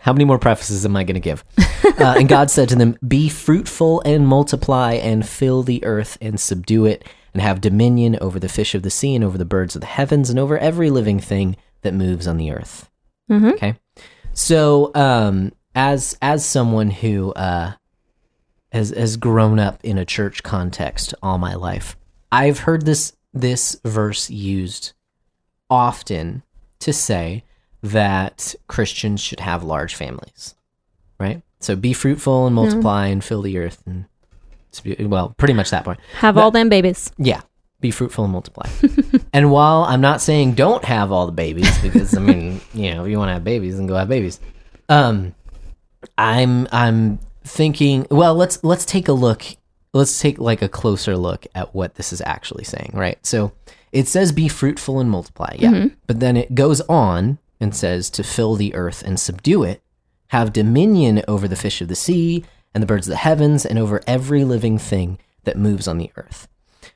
How many more prefaces am I going to give? Uh, and God said to them, Be fruitful and multiply and fill the earth and subdue it and have dominion over the fish of the sea and over the birds of the heavens and over every living thing that moves on the earth.
Mhm.
Okay. So, um, as, as someone who, uh, has, has grown up in a church context all my life, I've heard this, this verse used often to say that Christians should have large families, right? So be fruitful and multiply and fill the earth and well, pretty much that point.
Have all them babies.
Yeah, be fruitful and multiply. and while I'm not saying don't have all the babies, because I mean, you know, if you want to have babies, then go have babies. Um, I'm I'm thinking. Well, let's let's take a look. Let's take like a closer look at what this is actually saying, right? So it says be fruitful and multiply, yeah, but then it goes on and says to fill the earth and subdue it, have dominion over the fish of the sea and the birds of the heavens, and over every living thing that moves on the earth.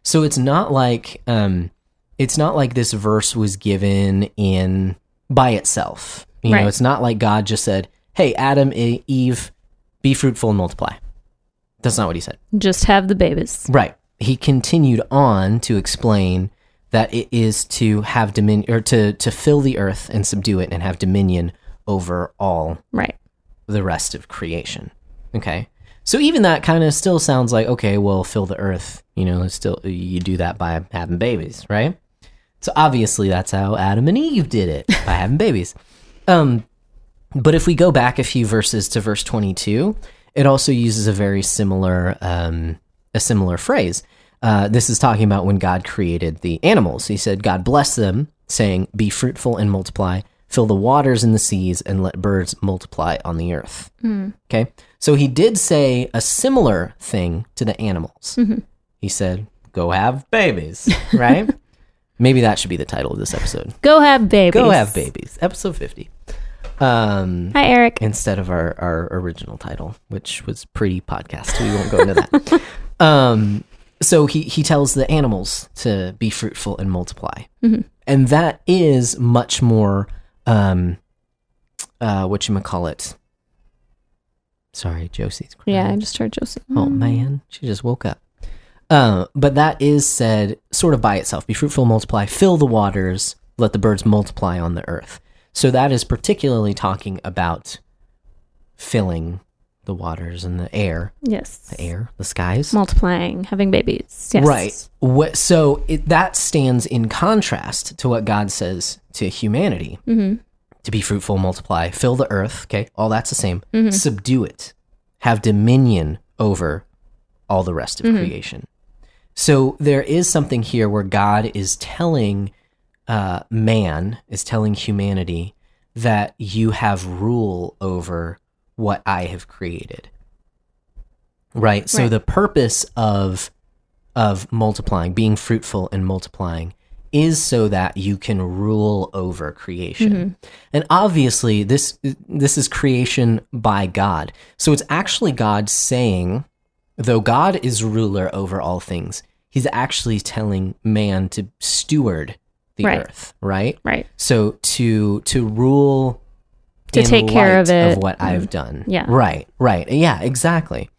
So it's not like um, it's not like this verse was given in by itself. You know, it's not like God just said, "Hey, Adam, Eve, be fruitful and multiply." That's not what he said.
Just have the babies.
Right. He continued on to explain that it is to have dominion or to to fill the earth and subdue it and have dominion over all
Right.
The rest of creation. Okay. So even that kind of still sounds like okay, well, fill the earth. You know, still you do that by having babies, right? So obviously that's how Adam and Eve did it by having babies. Um, but if we go back a few verses to verse 22, it also uses a very similar um, a similar phrase. Uh, this is talking about when God created the animals. He said, "God bless them, saying, Be fruitful and multiply, fill the waters in the seas, and let birds multiply on the earth." Okay, so he did say a similar thing to the animals. He said, "Go have babies," right? Maybe that should be the title of this episode.
Go have babies.
Go have babies. Episode 50. Um,
Hi, Eric.
instead of our, our original title, which was pretty podcast. We won't go into that. um, so he, he tells the animals to be fruitful and multiply. And that is much more um, uh, what you call it? Sorry, Josie's crying.
Yeah, I just heard Joseph.
Oh man, she just woke up. Uh, but that is said sort of by itself. Be fruitful, multiply, fill the waters, let the birds multiply on the earth. So that is particularly talking about filling the waters and the air,
Yes.
the air, the skies.
Multiplying, having babies. Yes.
Right. What, so it, that stands in contrast to what God says to humanity
Mm-hmm.
to be fruitful, multiply, fill the earth. Okay. All that's the same.
Mm-hmm.
Subdue it, have dominion over all the rest of creation. So there is something here where God is telling uh, man, is telling humanity that you have rule over what I have created. Right. So the purpose of of multiplying, being fruitful and multiplying, is so that you can rule over creation. Mm-hmm. And obviously, this this is creation by God. So it's actually God saying, though God is ruler over all things, He's actually telling man to steward the
Right.
earth, right?
Right.
So to to rule
To take care of it.
of what I've done.
Yeah.
Right. Right. Yeah. Exactly.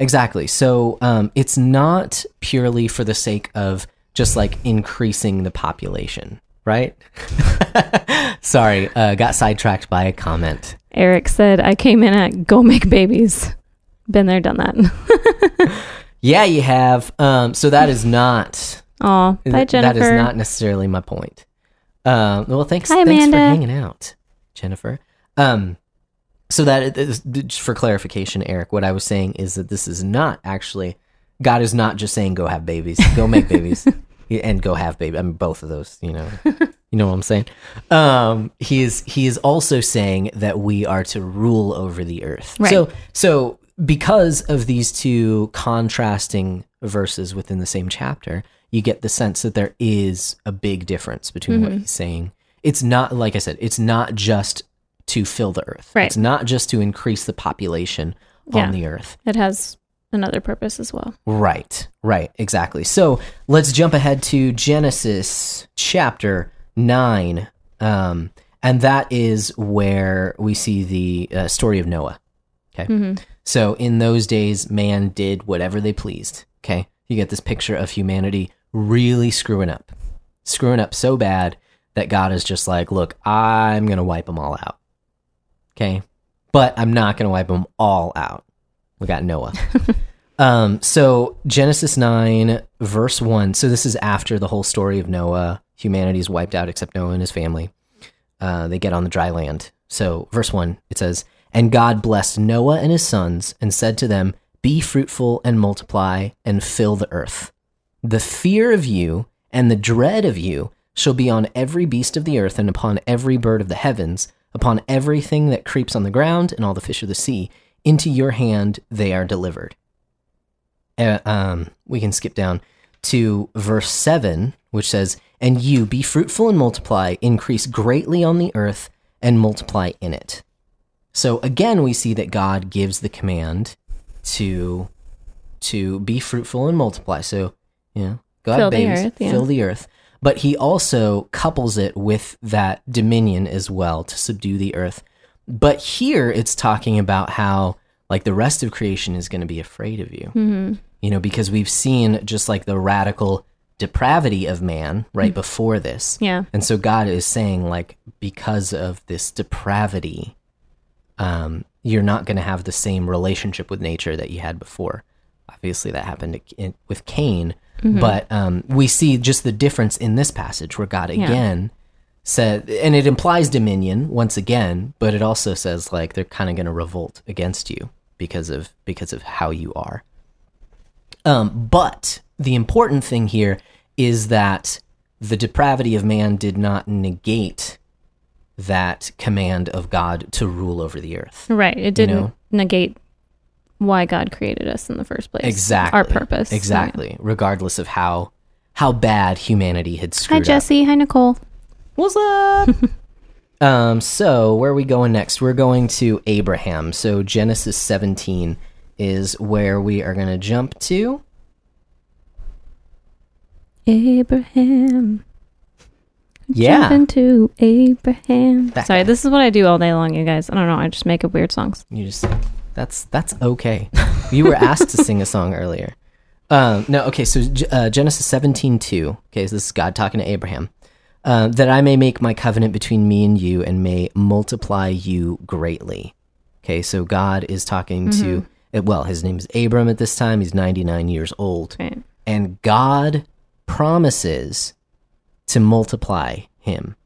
Exactly. So um, it's not purely for the sake of just like increasing the population, right? Sorry, uh, got sidetracked by a comment.
Eric said, I came in at go make babies. Been there, done that.
Yeah, you have. Um, so that is not
Oh, bye, Jennifer.
that is not necessarily my point. Um, well, thanks,
Hi,
thanks for hanging out, Jennifer. Um, so that is, just for clarification, Eric, what I was saying is that this is not actually God is not just saying go have babies, go make babies, and go have baby. I mean, both of those, you know, you know what I'm saying. Um, he is he is also saying that we are to rule over the earth.
Right.
So so because of these two contrasting verses within the same chapter, you get the sense that there is a big difference between
Mm-hmm.
what he's saying. It's not like I said, it's not just to fill the earth.
Right.
It's not just to increase the population
Yeah.
on the earth.
It has another purpose as well.
Right, right, exactly. So let's jump ahead to Genesis chapter 9. Um, and that is where we see the uh, story of Noah. Okay.
Mm-hmm.
So in those days, man did whatever they pleased. Okay. You get this picture of humanity really screwing up, screwing up so bad that God is just like, look, I'm going to wipe them all out. Okay. But I'm not going to wipe them all out. We got Noah. um, so Genesis 9, verse 1. So this is after the whole story of Noah. Humanity's wiped out except Noah and his family. Uh, they get on the dry land. So, verse 1, it says, And God blessed Noah and his sons and said to them, Be fruitful and multiply and fill the earth. The fear of you and the dread of you shall be on every beast of the earth and upon every bird of the heavens, upon everything that creeps on the ground and all the fish of the sea. Into your hand they are delivered. Uh, um, we can skip down to verse 7, which says, And you be fruitful and multiply, increase greatly on the earth, and multiply in it. So again, we see that God gives the command to to be fruitful and multiply. So, you know, go have
Fill the earth, yeah.
fill the earth. But he also couples it with that dominion as well to subdue the earth. But here it's talking about how like the rest of creation is going to be afraid of you.
Mm-hmm.
You know, because we've seen just like the radical depravity of man right before this.
Yeah.
And so God is saying, like, because of this depravity, um, you're not going to have the same relationship with nature that you had before. Obviously, that happened in, with Cain, but um, we see just the difference in this passage where God
Yeah.
again said, and it implies dominion once again, but it also says like they're kind of going to revolt against you because of because of how you are. Um, but the important thing here is that the depravity of man did not negate that command of God to rule over the earth.
Right. It didn't
know?
negate why God created us in the first place.
Exactly.
Our purpose.
Exactly. Regardless of how how bad humanity had
Hi,
screwed up.
Jesse. Hi, Nicole.
What's up? um, so where are we going next? We're going to Abraham. So Genesis 17 is where we are going to jump to.
Abraham.
Yeah.
Jump into Abraham.
That
Sorry,
guy.
this is what I do all day long, you guys. I don't know. I just make up weird songs.
You just that's that's okay. You were asked to sing a song earlier. Um, no, okay. So uh, Genesis seventeen two. Okay, so this is God talking to Abraham. Uh, that I may make my covenant between me and you, and may multiply you greatly. Okay, so God is talking to. uh, Well, his name is Abram at this time. He's ninety nine years old,
Right.
and God promises to multiply him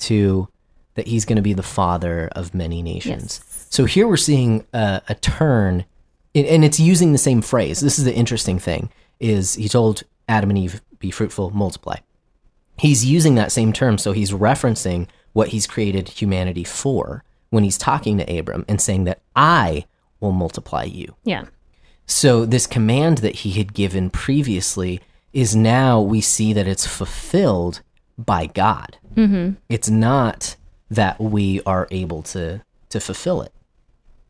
to that he's going to be the father of many nations. So here we're seeing a, a turn, and- and it's using the same phrase. This is the interesting thing: is he told Adam and Eve, "Be fruitful, multiply." He's using that same term, so he's referencing what he's created humanity for when he's talking to Abram and saying that I will multiply you.
Yeah.
So this command that he had given previously is now we see that it's fulfilled by God. Mm-hmm. It's not that we are able to to fulfill it.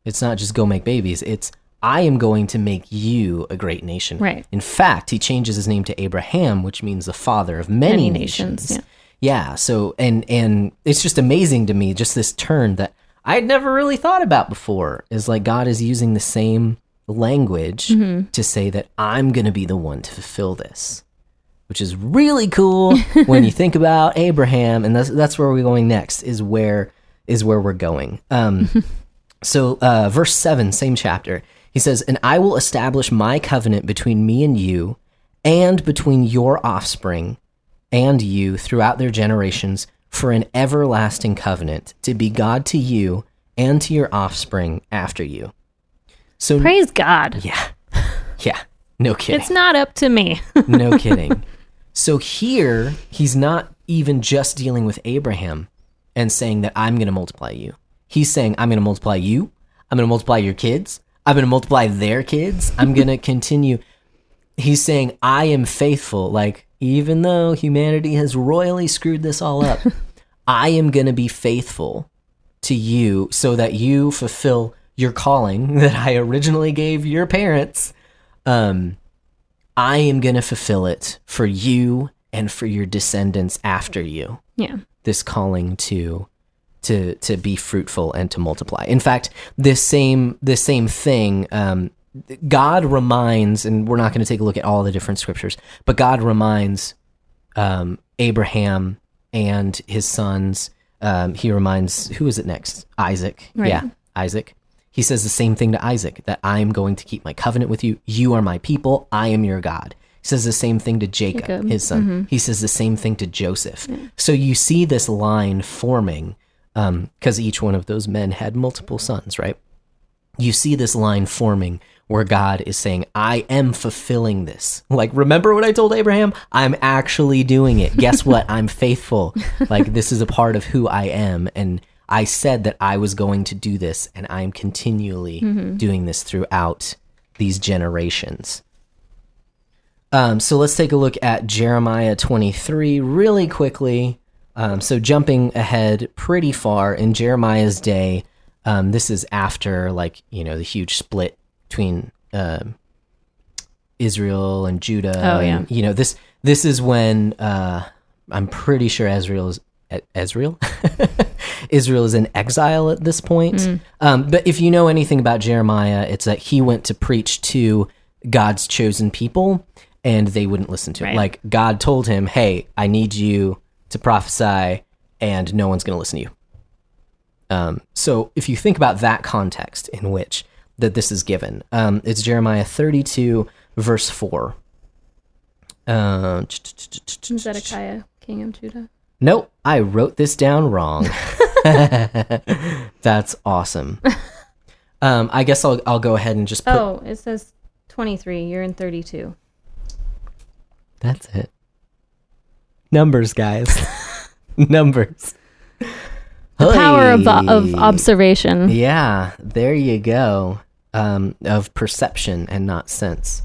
It's not just go make babies. It's I am going to make you a great nation.
Right.
In fact, he changes his name to Abraham, which means the father of many,
Many
nations.
nations,
Yeah. So and and it's just amazing to me just this turn that I had never really thought about before. Is like God is using the same language to say that I'm going to be the one to fulfill this, which is really cool when you think about Abraham. And that's that's where we're going next. Is where is where we're going. Um, so uh, verse seven, same chapter. He says, "And I will establish my covenant between me and you, and between your offspring." and you throughout their generations for an everlasting covenant to be God to you and to your offspring after you. So,
Praise God.
yeah, yeah, no kidding.
It's not up to me.
no kidding. So here, he's not even just dealing with Abraham and saying that I'm going to multiply you. He's saying, I'm going to multiply you. I'm going to multiply your kids. I'm going to multiply their kids. I'm going to continue. He's saying, I am faithful. Like, even though humanity has royally screwed this all up, I am going to be faithful to you so that you fulfill your calling that I originally gave your parents. Um, I am going to fulfill it for you and for your descendants after you.
yeah.
This calling to to to be fruitful and to multiply. In fact, this same this same thing um, God reminds and we're not going to take a look at all the different scriptures, but God reminds um, Abraham and his sons um, he reminds who is it next? Isaac.
Right.
Yeah, Isaac. He says the same thing to Isaac that I am going to keep my covenant with you. You are my people. I am your God. He says the same thing to Jacob,
Jacob.
his son. He says the same thing to Joseph. So you see this line forming because each one of those men had multiple sons, right? You see this line forming where God is saying, I am fulfilling this. Like, remember what I told Abraham? I'm actually doing it. Guess what? I'm faithful. Like, this is a part of who I am. And I said that I was going to do this, and I'm continually doing this throughout these generations. Um, so let's take a look at Jeremiah 23 really quickly. Um, so jumping ahead pretty far in Jeremiah's day, um, this is after like you know the huge split between um Israel and Judah.
Oh, yeah.
and, you know this this is when uh, I'm pretty sure Israel is Israel. Israel is in exile at this point. Um, but if you know anything about Jeremiah, it's that he went to preach to God's chosen people and they wouldn't listen to him.
Right.
Like God told him, "Hey, I need you to prophesy, and no one's going to listen to you." Um, so if you think about that context in which that this is given, um, it's Jeremiah 32 verse 4. Uh,
Zedekiah, king of Judah.
Nope, I wrote this down wrong. That's awesome. Um, I guess I'll I'll go ahead and just put.
Oh, it says 23. You're in 32.
That's it. Numbers, guys. Numbers.
The power of, of observation.
Yeah, there you go. Um, of perception and not sense,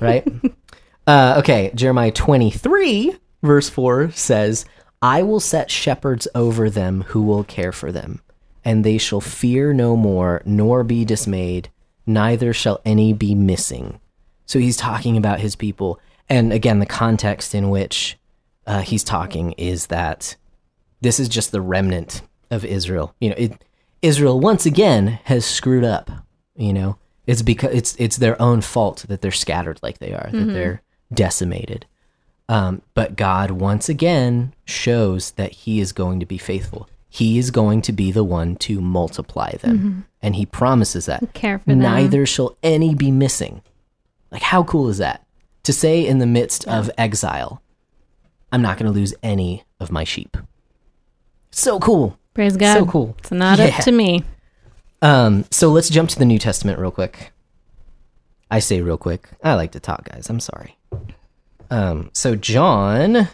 right? uh, okay, Jeremiah 23, verse 4 says, I will set shepherds over them who will care for them, and they shall fear no more, nor be dismayed, neither shall any be missing. So he's talking about his people. And again, the context in which uh, he's talking is that this is just the remnant of Israel. You know, it, Israel once again has screwed up. You know, it's because it's it's their own fault that they're scattered like they are, that they're decimated. Um, but God once again shows that He is going to be faithful. He is going to be the one to multiply them, and He promises that
Care for them.
neither shall any be missing. Like, how cool is that? To say in the midst of exile, I'm not going to lose any of my sheep. So cool.
Praise God.
So cool.
It's not
Yeah.
up to me.
Um, so let's jump to the New Testament real quick. I say real quick. I like to talk, guys. I'm sorry. Um, so John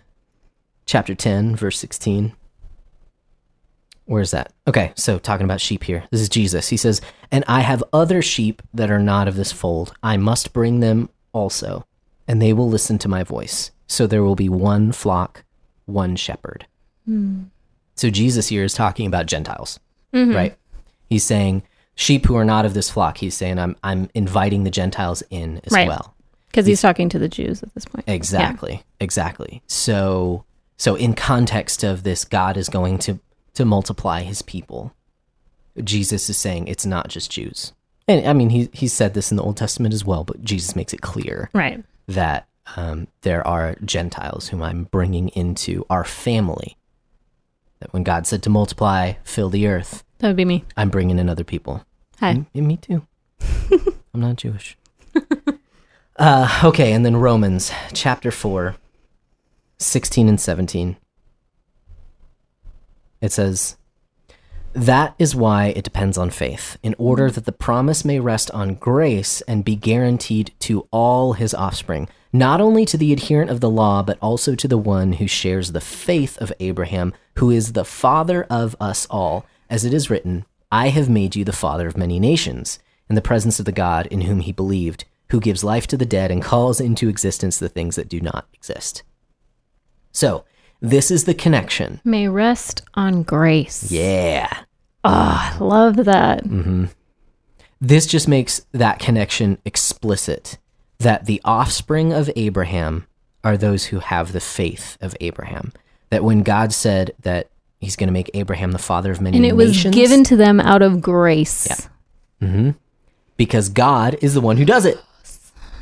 chapter 10, verse 16. Where's that? Okay, so talking about sheep here. This is Jesus. He says, And I have other sheep that are not of this fold. I must bring them also, and they will listen to my voice. So there will be one flock, one shepherd. Hmm. So Jesus here is talking about Gentiles, mm-hmm. right? He's saying sheep who are not of this flock. He's saying I'm I'm inviting the Gentiles in as
Right.
well.
Because he's talking to the Jews at this point.
Exactly. Exactly. So so in context of this God is going to to multiply his people. Jesus is saying it's not just Jews. And I mean he he said this in the Old Testament as well, but Jesus makes it clear
Right.
that um, there are Gentiles whom I'm bringing into our family. That when God said to multiply, fill the earth,
That would be me.
I'm bringing in other people.
Hi.
Mm, yeah, me too. I'm not Jewish. uh, okay, and then Romans chapter 4, 16 and 17. It says, That is why it depends on faith, in order that the promise may rest on grace and be guaranteed to all his offspring, not only to the adherent of the law, but also to the one who shares the faith of Abraham, who is the father of us all. As it is written, I have made you the father of many nations, in the presence of the God in whom he believed, who gives life to the dead and calls into existence the things that do not exist. So, this is the connection.
May rest on grace.
Yeah.
Oh, I love that. Mm-hmm.
This just makes that connection explicit that the offspring of Abraham are those who have the faith of Abraham. That when God said that he's going to make Abraham the father of many
And it was given to them out of grace.
because God is the one who does it.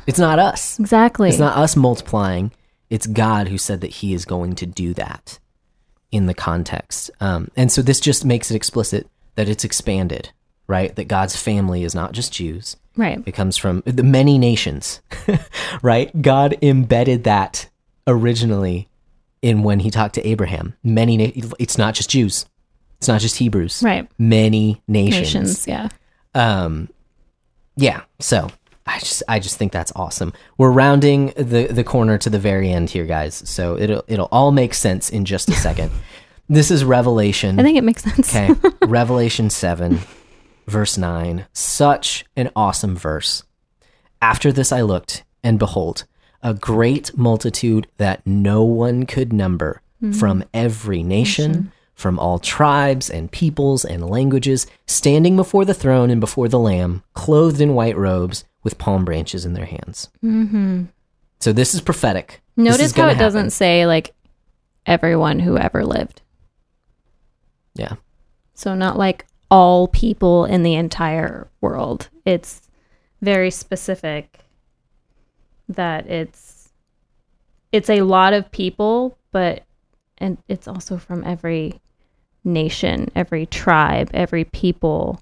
It's not us.
Exactly.
It's not us multiplying. It's God who said that He is going to do that in the context. Um, and so this just makes it explicit that it's expanded, right? That God's family is not just Jews.
Right.
It comes from the many nations, right? God embedded that originally in when He talked to Abraham. Many, na- it's not just Jews. It's not just Hebrews.
Right.
Many nations.
Nations. Yeah.
Um, yeah. So I just I just think that's awesome. We're rounding the the corner to the very end here, guys. So it'll it'll all make sense in just a second. this is Revelation.
I think it makes sense.
okay, Revelation seven, verse nine. Such an awesome verse. After this, I looked, and behold, a great multitude that no one could number from every nation, from all tribes and peoples and languages, standing before the throne and before the Lamb, clothed in white robes with palm branches in their hands. Mm-hmm. So this is prophetic.
Notice
is
how it doesn't say like everyone who ever lived.
Yeah.
So not like all people in the entire world. It's very specific that it's it's a lot of people, but and it's also from every nation, every tribe, every people.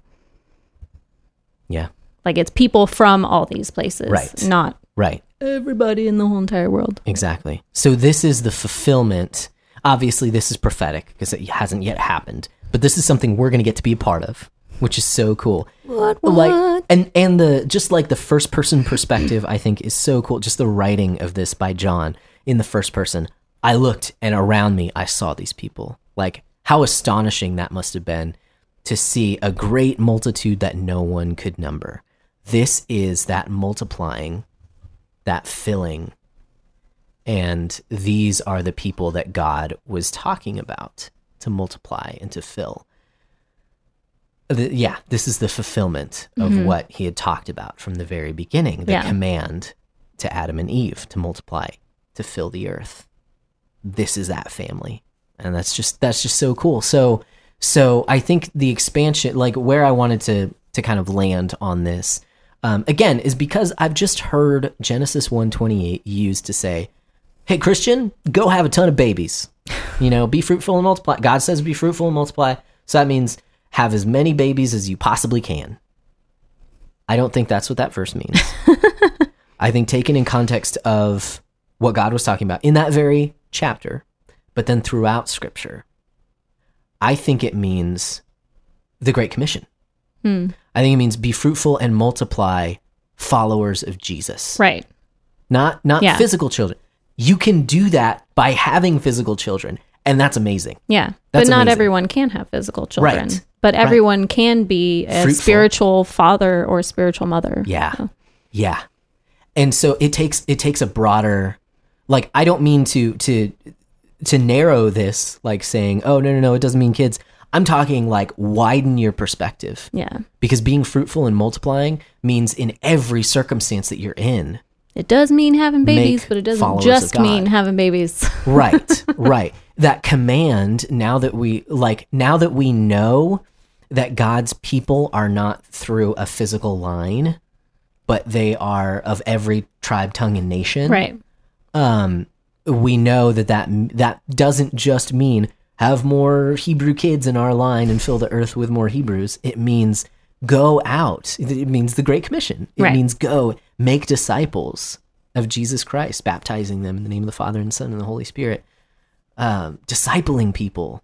Yeah.
Like it's people from all these places,
Right.
not
Right.
everybody in the whole entire world.
Exactly. So this is the fulfillment. Obviously, this is prophetic because it hasn't yet happened, but this is something we're going to get to be a part of, which is so cool.
What?
Like and and the just like the first person perspective, I think is so cool. Just the writing of this by John in the first person. I looked and around me, I saw these people. Like how astonishing that must have been to see a great multitude that no one could number. This is that multiplying, that filling and these are the people that God was talking about to multiply and to fill. The- yeah, this is the fulfillment of what he had talked about from the very beginning the
Yeah.
command to Adam and Eve to multiply, to fill the earth. This is that family. and that's just that's just so cool. So so I think the expansion, like where I wanted to to kind of land on this, um, again, is because I've just heard Genesis one twenty eight used to say, "Hey Christian, go have a ton of babies. You know, be fruitful and multiply." God says, "Be fruitful and multiply." So that means have as many babies as you possibly can. I don't think that's what that verse means. I think taken in context of what God was talking about in that very chapter, but then throughout scripture, I think it means the Great Commission.
Hmm.
I think it means be fruitful and multiply followers of Jesus.
Right.
Not not
Yeah.
physical children. You can do that by having physical children, and that's amazing.
Yeah.
That's
but not
amazing.
everyone can have physical children.
Right.
But everyone can be a
Fruitful.
spiritual father or spiritual mother.
Yeah. Yeah. And so it takes it takes a broader like I don't mean to to to narrow this like saying, "Oh, no no no, it doesn't mean kids." I'm talking like widen your perspective
Yeah.
because being fruitful and multiplying means in every circumstance that you're in.
It does mean having babies, but it doesn't just mean having babies.
Right. right. That command now that we like now that we know that God's people are not through a physical line, but they are of every tribe, tongue and nation.
right.
um, we know that, that that doesn't just mean have more Hebrew kids in our line and fill the earth with more Hebrews. It means go out. It means the Great Commission. It
Right.
means go make disciples of Jesus Christ, baptizing them in the name of the Father and Son and the Holy Spirit, um, discipling people,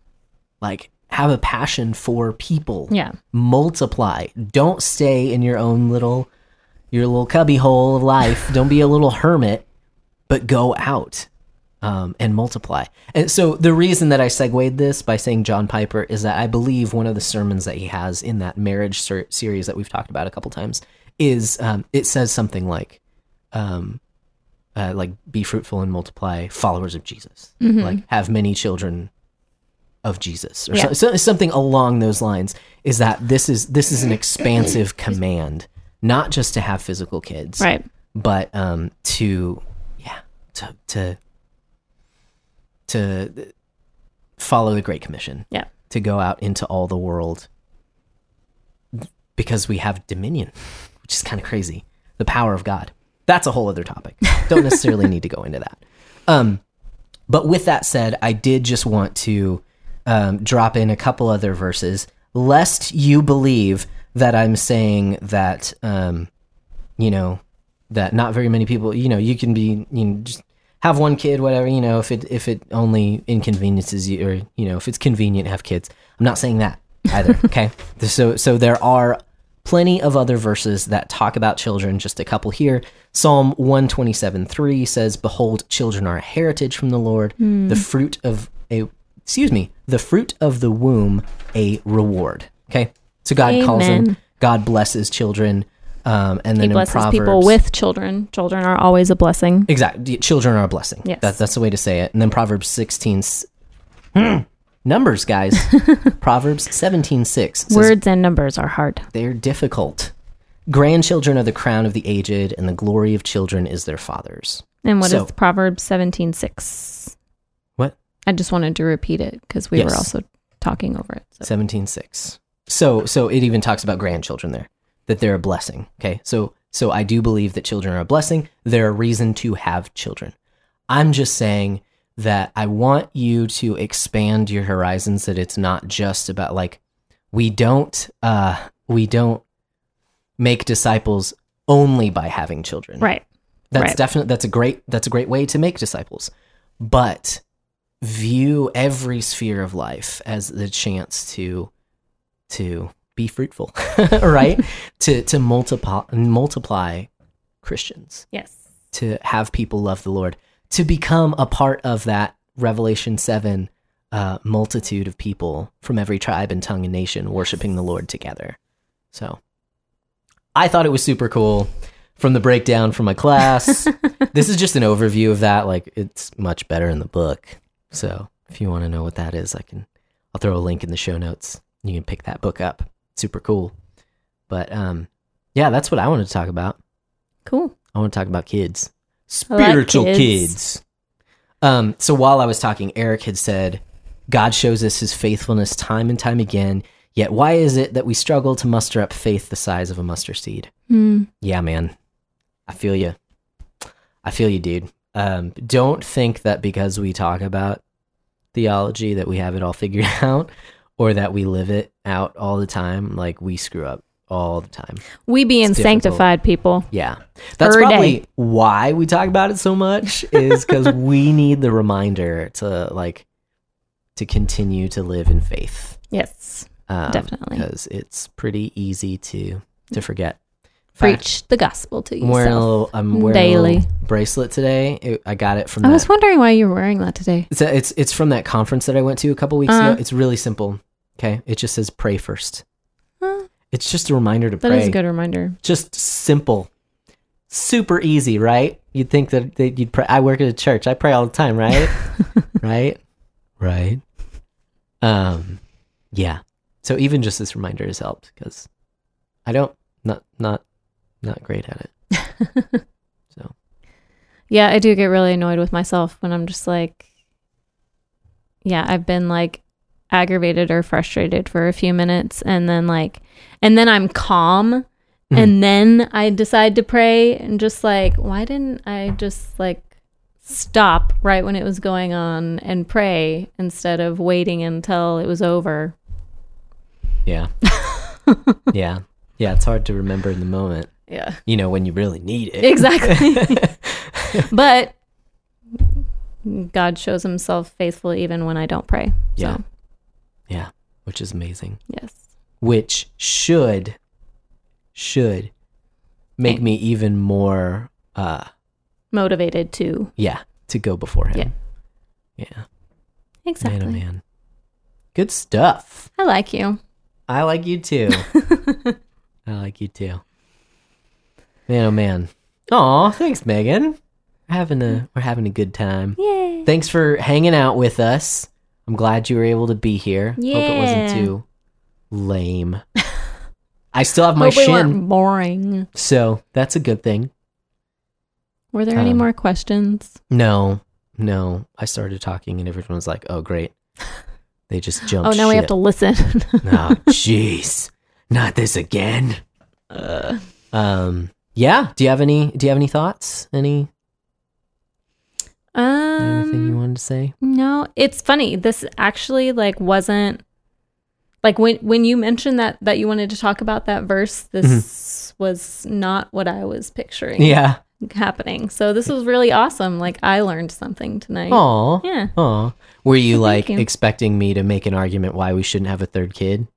like have a passion for people
Yeah.
multiply. Don't stay in your own little your little cubby hole of life. Don't be a little hermit, but go out um, and multiply. And so the reason that I segued this by saying John Piper is that I believe one of the sermons that he has in that marriage ser- series that we've talked about a couple times is um, it says something like, um, uh, like be fruitful and multiply, followers of Jesus. Like have many children of Jesus or
Yeah.
so, so- something along those lines is that this is this is an expansive command not just to have physical kids
Right.
but um to yeah to to to follow the great commission.
Yeah.
to go out into all the world because we have dominion which is kind of crazy. The power of god. That's a whole other topic. Don't necessarily need to go into that. Um but with that said, I did just want to um, drop in a couple other verses, lest you believe that I'm saying that, um, you know, that not very many people, you know, you can be, you know, just have one kid, whatever, you know, if it if it only inconveniences you, or you know, if it's convenient to have kids. I'm not saying that either. okay, so so there are plenty of other verses that talk about children, just a couple here. Psalm 127 3 says, Behold, children are a heritage from the Lord, the hmm. fruit of a, excuse me, the fruit of the womb, a reward. Okay. So God calls them, God blesses children. Um, and
He
then in
blesses
Proverbs,
people with children. Children are always a blessing.
Exactly. Children are a blessing.
Yes.
That, that's the way to say it. And then Proverbs 16, s- numbers, guys. Proverbs 17, 6 says,
Words and numbers are hard.
they're difficult. Grandchildren are the crown of the aged, and the glory of children is their fathers.
And what is
So-
Proverbs seventeen six?
What?
I just wanted to repeat it because we
Yes.
were also talking over it. So.
Seventeen six. So so it even talks about grandchildren there that they're a blessing. Okay, so so I do believe that children are a blessing. They're a reason to have children. I'm just saying that I want you to expand your horizons. That it's not just about like we don't uh we don't make disciples only by having children.
Right.
That's
Right.
definitely that's a great that's a great way to make disciples. But view every sphere of life as the chance to to be fruitful, right? to to multiply multiply Christians,
Yes.
to have people love the Lord, to become a part of that Revelation 7 uh, multitude of people from every tribe and tongue and nation worshiping the Lord together. So I thought it was super cool from the breakdown from my class. this is just an overview of that. Like it's much better in the book. So if you want to know what that is, I can I'll throw a link in the show notes. You can pick that book up. Super cool. But um yeah, that's what I wanted to talk about.
Cool.
I want to talk about kids.
Like
Spiritual
kids.
kids. Um, so while I was talking, Eric had said, God shows us his faithfulness time and time again. Yet why is it that we struggle to muster up faith the size of a mustard seed?
Hmm.
Yeah, man. I feel you. I feel you, dude. Um, don't think that because we talk about theology that we have it all figured out or that we live it out all the time. Like we screw up all the time.
We being
It's difficult.
sanctified people.
Yeah. That's probably
day.
why we talk about it so much is because we need the reminder to like to continue to live in faith.
Yes.
Um,
Definitely.
Because it's pretty easy to to forget. Fact,
Preach the gospel to
I'm wearing a little, I'm wearing a
daily.
bracelet today. It- I got it from
I
that.
was wondering why you were wearing that today.
it's, a, it's it's from that conference that I went to a couple weeks
Uh-huh.
ago. It's really simple. Okay, it just says pray first.
Huh.
It's just a reminder to
That
pray.
is a good reminder.
Just simple, super easy, right? You'd think that, that you'd pray. I work at a church. I pray all the time, right? right, right. Um, yeah. So even just this reminder has helped because I don't not not not great at it. so
Yeah, I do get really annoyed with myself when I'm just like, yeah, I've been like aggravated or frustrated for a few minutes and then like, and then I'm calm
Mhm.
and then I decide to pray and just like, why didn't I just like stop right when it was going on and pray instead of waiting until it was over?
yeah, yeah, yeah. It's hard to remember in the moment.
Yeah,
You know when you really need it.
exactly. but God shows himself faithful even when I don't pray. So,
Yeah. yeah, which is amazing.
yes.
Which should should make me even more uh
Motivated to.
yeah to go before him.
Yeah.
Yeah.
Exactly.
Man, oh man. Good stuff.
I like you.
I like you too. I like you too. Man, oh man. Aw, thanks, Megan. We're having a we're having a good time.
Yay.
Thanks for hanging out with us. I'm glad you were able to be here. Hope it wasn't too lame. I still have my
Hope we
shin,
weren't boring.
so that's a good thing.
Were there any
Um,
more questions?
No, no. I started talking and everyone was like, "Oh, great." They just jumped.
Oh, now we have
ship.
to listen.
Oh, jeez, not this again.
Uh,
Um, yeah. Do you have any? Do you have any thoughts? Any anything you
um,
wanted to say?
no, it's funny. This actually like wasn't like when when you mentioned that that you wanted to talk about that verse. This was not what I was picturing
Mm-hmm. Yeah.
happening. So this was really awesome. Like I learned something tonight.
Aw.
Yeah.
Aw. Were you like
you.
expecting me to make an argument why we shouldn't have a third kid?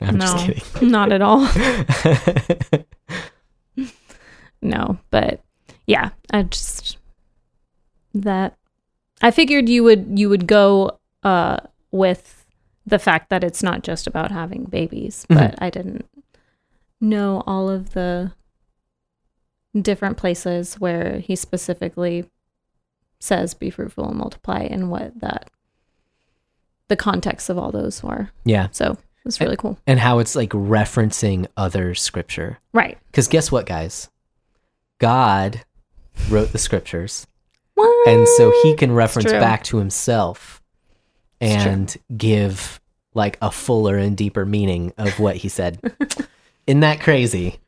I'm
no,
just kidding.
not at all. No, but yeah, I just that I figured you would you would go uh with the fact that it's not just about having babies, but I didn't know all of the different places where he specifically says be fruitful and multiply and what that the context of all those were.
yeah.
So it's really cool.
And how it's like referencing other scripture.
Right.
Because guess what, guys? God wrote the scriptures.
What?
and so he can reference back to himself and give like a fuller and deeper meaning of what he said. Isn't that crazy?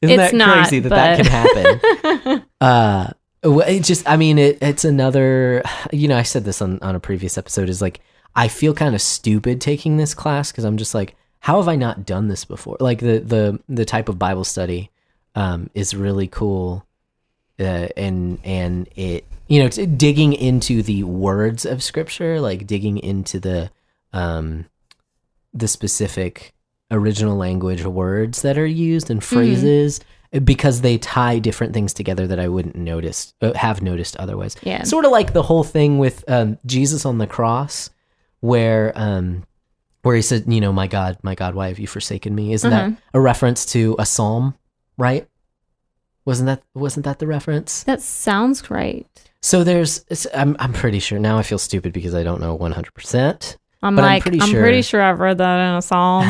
Isn't
It's
that
not,
crazy that that can happen? uh well, it just i mean it, it's another you know i said this on, on a previous episode is like i feel kind of stupid taking this class because i'm just like how have i not done this before like the the the type of bible study um is really cool uh, and and it you know it's digging into the words of scripture like digging into the um the specific original language words that are used and phrases because they tie different things together that I wouldn't notice uh, have noticed otherwise.
Yeah.
Sort of like the whole thing with um, Jesus on the cross where um where he said, you know, my God, my God, why have you forsaken me? Isn't
Uh-huh.
that a reference to a psalm, right? Wasn't that wasn't that the reference?
That sounds right.
So there's I'm I'm pretty sure now I feel stupid because I don't know 100%.
I'm
But I'm
like, I'm
pretty
pretty,
sure-
sure. I've read that in a psalm.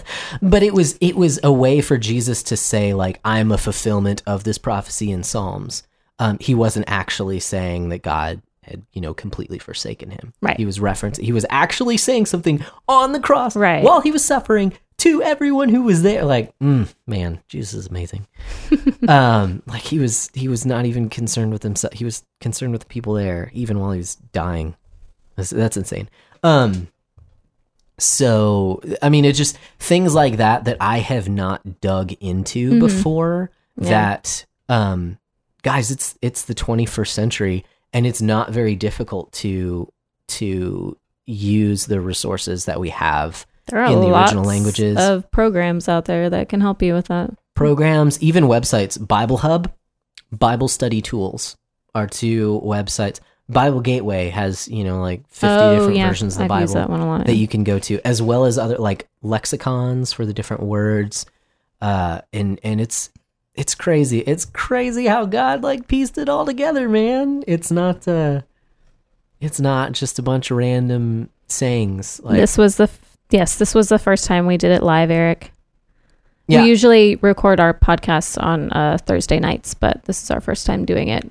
but it was it was a way for Jesus to say like I'm a fulfillment of this prophecy in Psalms. Um, he wasn't actually saying that God had you know completely forsaken him.
Right.
He was referencing. He was actually saying something on the cross
Right.
while he was suffering to everyone who was there. Like, mm, man, Jesus is amazing. um, like he was he was not even concerned with himself. He was concerned with the people there, even while he was dying. That's, that's insane. Um. So I mean, it's just things like that that I have not dug into
Mhm.
before.
Yeah.
That um, guys, it's it's the 21st century, and it's not very difficult to to use the resources that we have
There are
in the original languages.
of programs out there that can help you with that.
programs, even websites. Bible Hub, Bible Study Tools are two websites. Bible Gateway has you know like 50 different
Oh, yeah.
versions of the
I've
Bible
that lot.
that you can go to, as well as other like lexicons for the different words. Uh, and and it's it's crazy. It's crazy how God like pieced it all together, man. It's not uh, it's not just a bunch of random sayings. Like
this was the yes, this was the first time we did it live, Eric.
Yeah.
We usually record our podcasts on uh, Thursday nights, but this is our first time doing it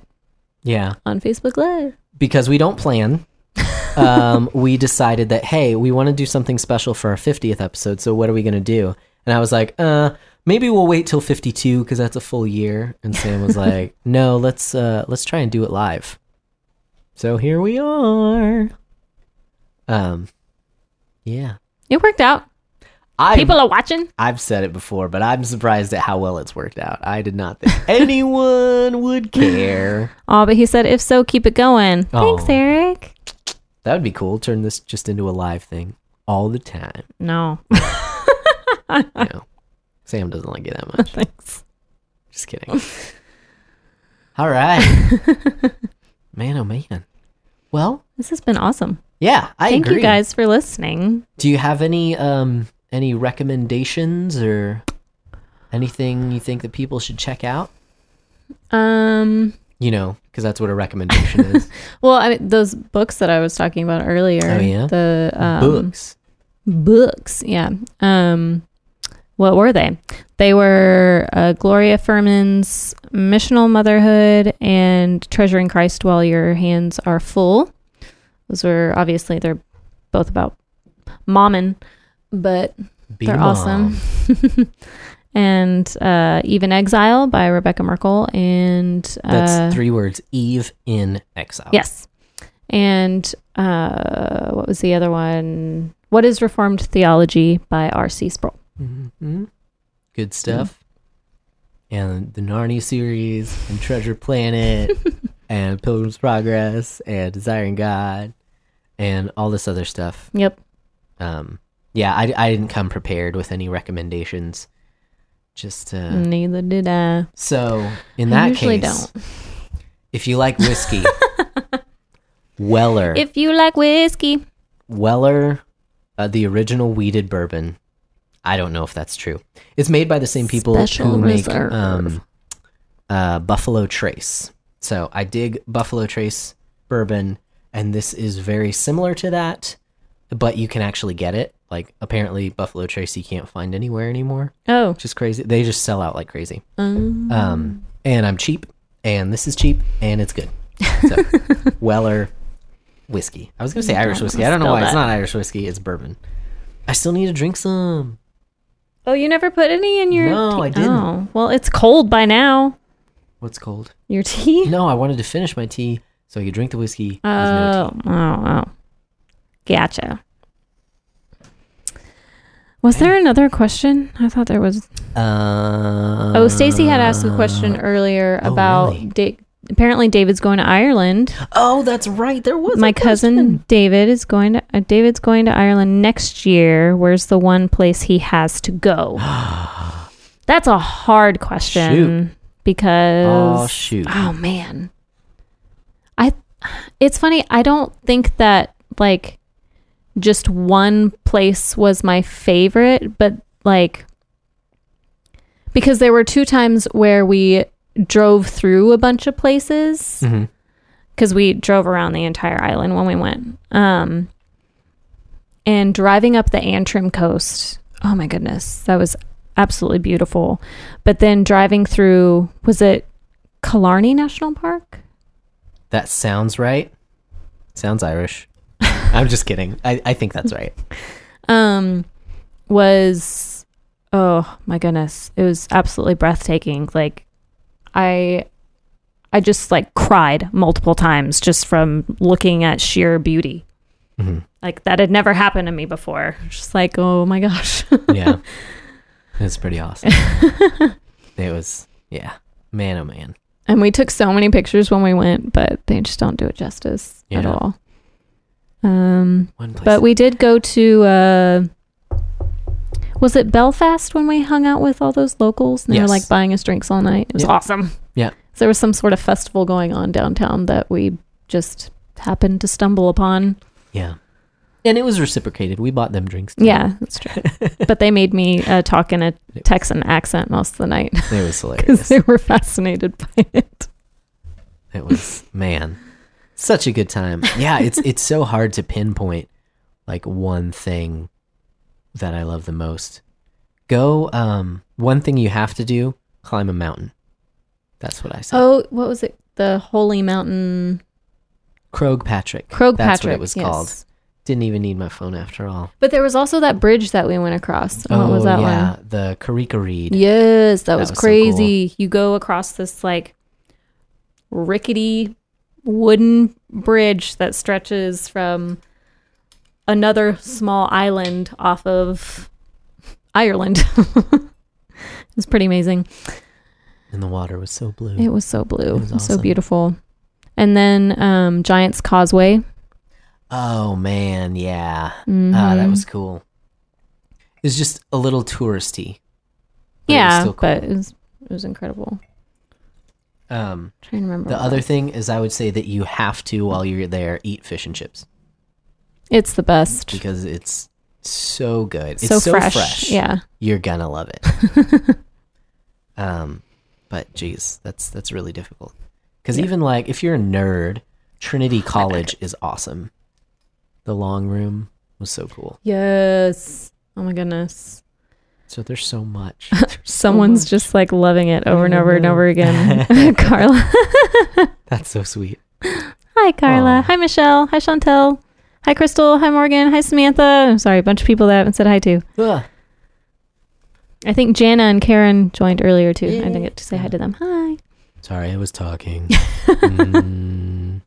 yeah,
on Facebook Live.
because we don't plan. um, we decided that hey, we want to do something special for our 50th episode. So what are we gonna do? And I was like, uh, maybe we'll wait till 52 because that's a full year. And Sam was like, no, let's uh, let's try and do it live. So here we are. Um, yeah,
It worked out.
I
People are watching.
I've said it before, but I'm surprised at how well it's worked out. I did not think anyone would care.
Oh, but he said, if so, keep it going. Thanks, Eric.
That would be cool. Turn this just into a live thing all the time.
No,
know, Sam doesn't like it that much.
thanks.
Just kidding. All right, man. Oh man. Well,
This has been awesome.
Yeah, I
Thank
agree.
you guys for listening.
Do you have any um any recommendations or anything you think that people should check out?
Um,
You know, because that's what a recommendation is.
well, I mean, those books that I was talking about earlier.
Oh, yeah?
the um,
Books.
books yeah um what were they they were uh, gloria furman's missional motherhood and treasuring christ while your hands are full those were obviously they're both about momming but
Be
they're awesome and uh even exile by Rebekah Merkle and uh,
That's three words. Eve in exile.
Yes. And uh, what was the other one? What is Reformed Theology by R.C. Sproul?
hmm Good stuff. And the Narnia series, and Treasure Planet, and Pilgrim's Progress, and Desiring God, and all this other stuff.
Yep.
Um, yeah, I, I didn't come prepared with any recommendations. Just uh,
Neither did I.
so in
I
that
usually
case, if you like whiskey, Weller,
If you like whiskey,
Weller, uh, the original wheated bourbon. I don't know if that's true. It's made by the same people
Special
who make um, uh, Buffalo Trace. So I dig Buffalo Trace bourbon, and this is very similar to that, but you can actually get it. Like apparently, Buffalo Trace you can't find anywhere anymore,
oh,
which is crazy. They just sell out like crazy.
um,
Um, and I'm cheap, and this is cheap, and it's good. So Weller whiskey. I was gonna say Irish whiskey. I don't know why it's not Irish whiskey. It's bourbon. I still need to drink some.
oh, you never put any in your
No,
tea?
I didn't.
Oh, well, it's cold by now.
What's cold?
Your tea?
No, I wanted to finish my tea so I could drink the whiskey. with no
Oh, oh, oh. Gotcha. Was there another question? I thought there was.
Uh,
Oh, Stacy had asked a question earlier
oh,
about.
really?
Da- apparently, David's going to Ireland.
Oh, that's right. There was
My cousin. David is going to. Uh, David's going to Ireland next year. Where's the one place he has to go? That's a hard question because.
Oh shoot!
Oh man. I it's funny, I don't think that like just one place was my favorite, but like because there were two times where we drove through a bunch of places because we drove around the entire island when we went. Um and driving up the Antrim coast. Oh my goodness, that was absolutely beautiful. But then driving through was it Killarney National Park?
That sounds right. Sounds Irish. I'm just kidding. I, I think that's right.
um was oh my goodness it was absolutely breathtaking like i i just like cried multiple times just from looking at sheer beauty
Mhm.
like that had never happened to me before just like oh my gosh
Yeah. It's pretty awesome. it was, yeah. Man, oh man.
and we took so many pictures when we went but they just don't do it justice at all um. But we did go to uh was it Belfast when we hung out with all those locals and they were like buying us drinks all night? It was awesome.
Yeah.
So There was some sort of festival going on downtown that we just happened to stumble upon.
yeah. And it was reciprocated. We bought them drinks. too.
Yeah, that's true. but they made me uh, talk in a Texan accent most of the night
It was
because
hilarious.
they were fascinated by it.
It was man, such a good time. Yeah, it's it's so hard to pinpoint like one thing that I love the most. Go um one thing you have to do, climb a mountain. That's what I said.
Oh, what was it? The Holy Mountain
Croagh Patrick.
Croagh
That's
Patrick.
what it was
yes.
called. Didn't even need my phone after all.
But there was also that bridge that we went across.
oh
what was that
yeah,
one?
the Carrick-a-Rede.
Yes, that, was,
was so
crazy. You go across this like rickety wooden bridge that stretches from another small island off of Ireland. it was pretty amazing.
And the water was so blue.
It was so blue,
It was
was so beautiful. And then um, Giant's Causeway.
Oh man, yeah. Ah, that was cool. It was just a little touristy. but
yeah,
still cool.
but it was it was incredible.
um
trying to remember
The other
else.
thing is, I would say that you have to, while you're there, eat fish and chips
It's the best.
because it's so good. It's
so,
so,
fresh.
fresh.
Yeah.
you're gonna love it. um, but geez, that's that's really difficult. Because even like if you're a nerd, Trinity College is awesome. The long room was so cool.
Yes. Oh my goodness.
So there's so much. There's so
Someone's
much.
just like loving it over and over and over again. Carla.
That's so sweet.
Hi, Carla.
Aw.
Hi, Michelle. Hi, Chantel. Hi, Crystal. Hi, Morgan. Hi, Samantha. I'm sorry, a bunch of people that I haven't said hi to.
Ugh.
I think Jana and Karen joined earlier too. I didn't get to say hi to them. Hi.
Sorry, I was talking. Mm.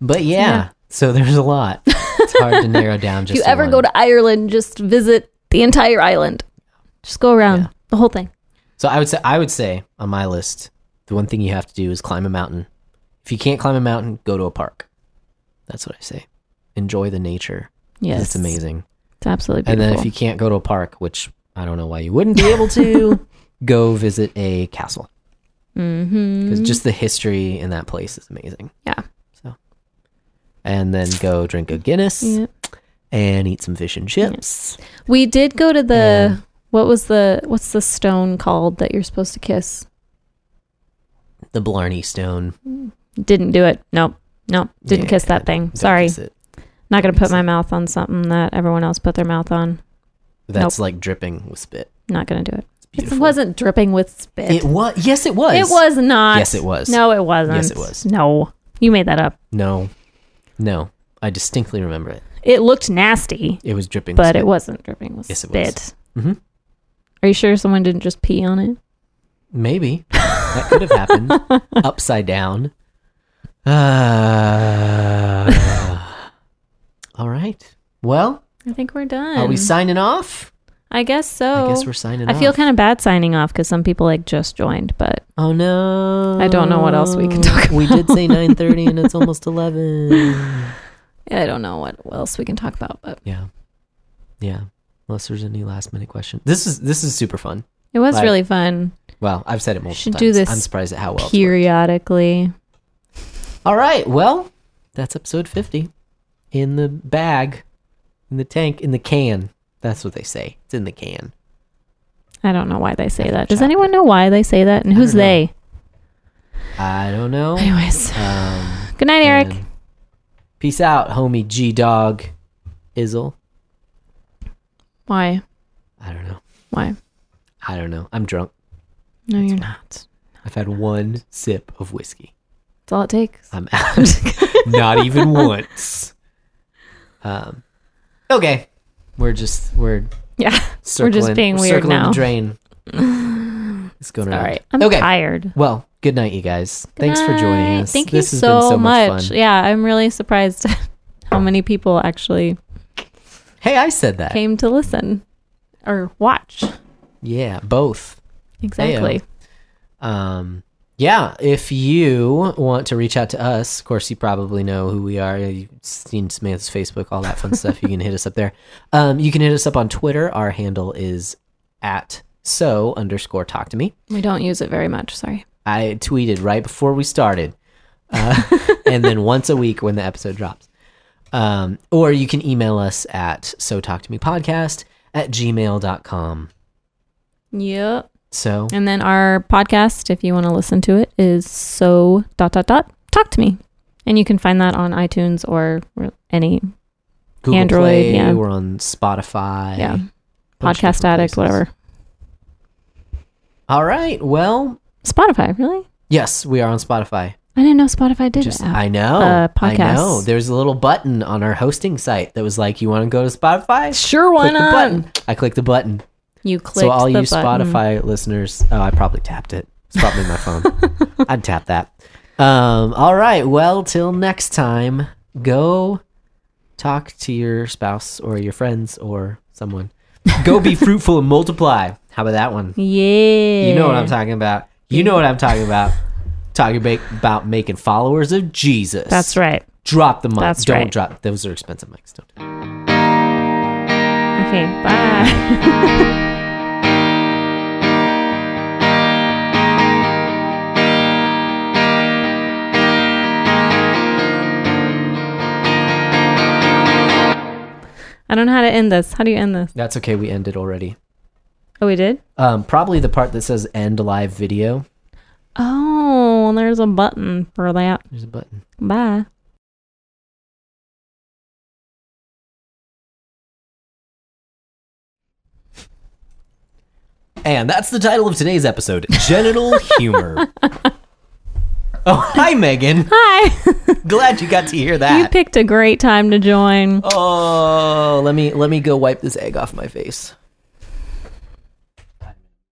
But yeah,
Yeah.
So there's a lot. It's hard to narrow down. just
If
you
ever
one.
go to Ireland, just visit the entire island. Just go around
Yeah.
the whole thing.
So I would say I would say on my list, the one thing you have to do is climb a mountain. If you can't climb a mountain, go to a park. That's what I say. Enjoy the nature.
Yes,
It's amazing.
It's absolutely beautiful.
And then if you can't go to a park, which I don't know why you wouldn't be able to, go visit a castle.
mm-hmm.
Because just the history in that place is amazing.
yeah,
And then go drink a Guinness
yeah.
and eat some fish and chips.
We did go to the
And-
what was the what's the stone called that you're supposed to kiss?
The Blarney Stone.
Didn't do it. Nope. Nope. Didn't
Yeah,
kiss that thing. Sorry. Not gonna put my mouth on something that everyone else put their mouth on.
That's like dripping with spit.
Not gonna do it. It wasn't dripping with spit.
It was. Yes, it was.
It was not.
Yes, it was.
No, it wasn't.
Yes, it was.
No, you made that up.
No, no. I distinctly remember it.
It looked nasty,
It was dripping.
but it wasn't dripping with
Yes, it was.
spit.
Mhm.
Are you sure someone didn't just pee on it?
Maybe that could have happened upside down. Uh, all right. Well,
I think we're done.
are we signing off?
I guess so.
I guess we're signing off.
I
off.
feel kind of bad signing off because some people like just joined, but
Oh no!
I don't know what else we can talk about.
We did say nine thirty, and it's almost eleven.
I don't know what else we can talk about. But
Yeah, yeah. Unless there's any last minute question. This is this is super fun.
it was
Like,
really fun
Well, I've said it multiple
Should
times.
do this
I'm surprised at how well.
periodically.
All right. Well, that's episode 50 in the bag, in the tank, in the can. That's what they say. It's in the can.
I don't know why they say that. Does anyone know why they say that? And who's
know.
they?
I don't know.
Anyways,
Um,
good night, Eric.
Peace out, homie G Dog Izzle.
Why?
I don't know.
Why?
I don't know. I'm drunk.
No,
That's
you're
fine.
not.
I've had one sip of whiskey.
That's all it takes.
I'm out. Not even once. Um, okay, we're just we're
Yeah.
circling,
We're just being
we're
weird now.
The drain. It's going
All right. I'm
okay.
tired.
Well, good night, you guys. Thanks for joining us.
Thank
this
you
has
so,
been so
much.
much.
Yeah, I'm really surprised how many people actually
Hey, I said that.
came to listen or watch.
Yeah, both.
Exactly.
Um, yeah, if you want to reach out to us, of course, you probably know who we are. You've seen Samantha's Facebook, all that fun stuff. You can hit us up there. Um, you can hit us up on Twitter. Our handle is at so underscore talk to me.
We don't use it very much. Sorry.
I tweeted right before we started, uh, and then once a week when the episode drops. Um, or you can email us at so talk to me podcast at gmail.com.
Yep.
So
And then our podcast, if you want to listen to it, is so dot dot dot talk to me. And you can find that on iTunes or any
Google
Android,
Play,
yeah.
we're on Spotify.
yeah podcast addict,
places.
whatever.
All right. Well,
Spotify, really?
yes, we are on Spotify.
I didn't know Spotify did
Just
that.
I know.
uh,
I know. There's a little button on our hosting site that was like, "You want to go to Spotify?"
Sure, why
Click the
not?
button. I clicked the button.
You clicked
so all you
button.
Spotify listeners, oh, I probably tapped it. It's probably my phone. I'd tap that. Um, all right. Well, till next time, go talk to your spouse or your friends or someone. Go be fruitful and multiply. How about that one?
Yeah.
You know what I'm talking about. You know what I'm talking about. Talking about, about making followers of Jesus.
That's right.
Drop the mic.
That's
Don't
right.
drop. Those are expensive mics. Don't.
Okay, bye. I don't know how to end this. How do you end this?
That's okay. We ended already.
Oh, we did?
Um, probably the part that says end live video.
Oh, there's a button for that.
There's a button.
Bye.
And that's the title of today's episode Genital Humor. oh, hi, Megan.
Hi.
Glad you got to hear that.
you picked a great time to join.
oh, let me let me go wipe this egg off my face.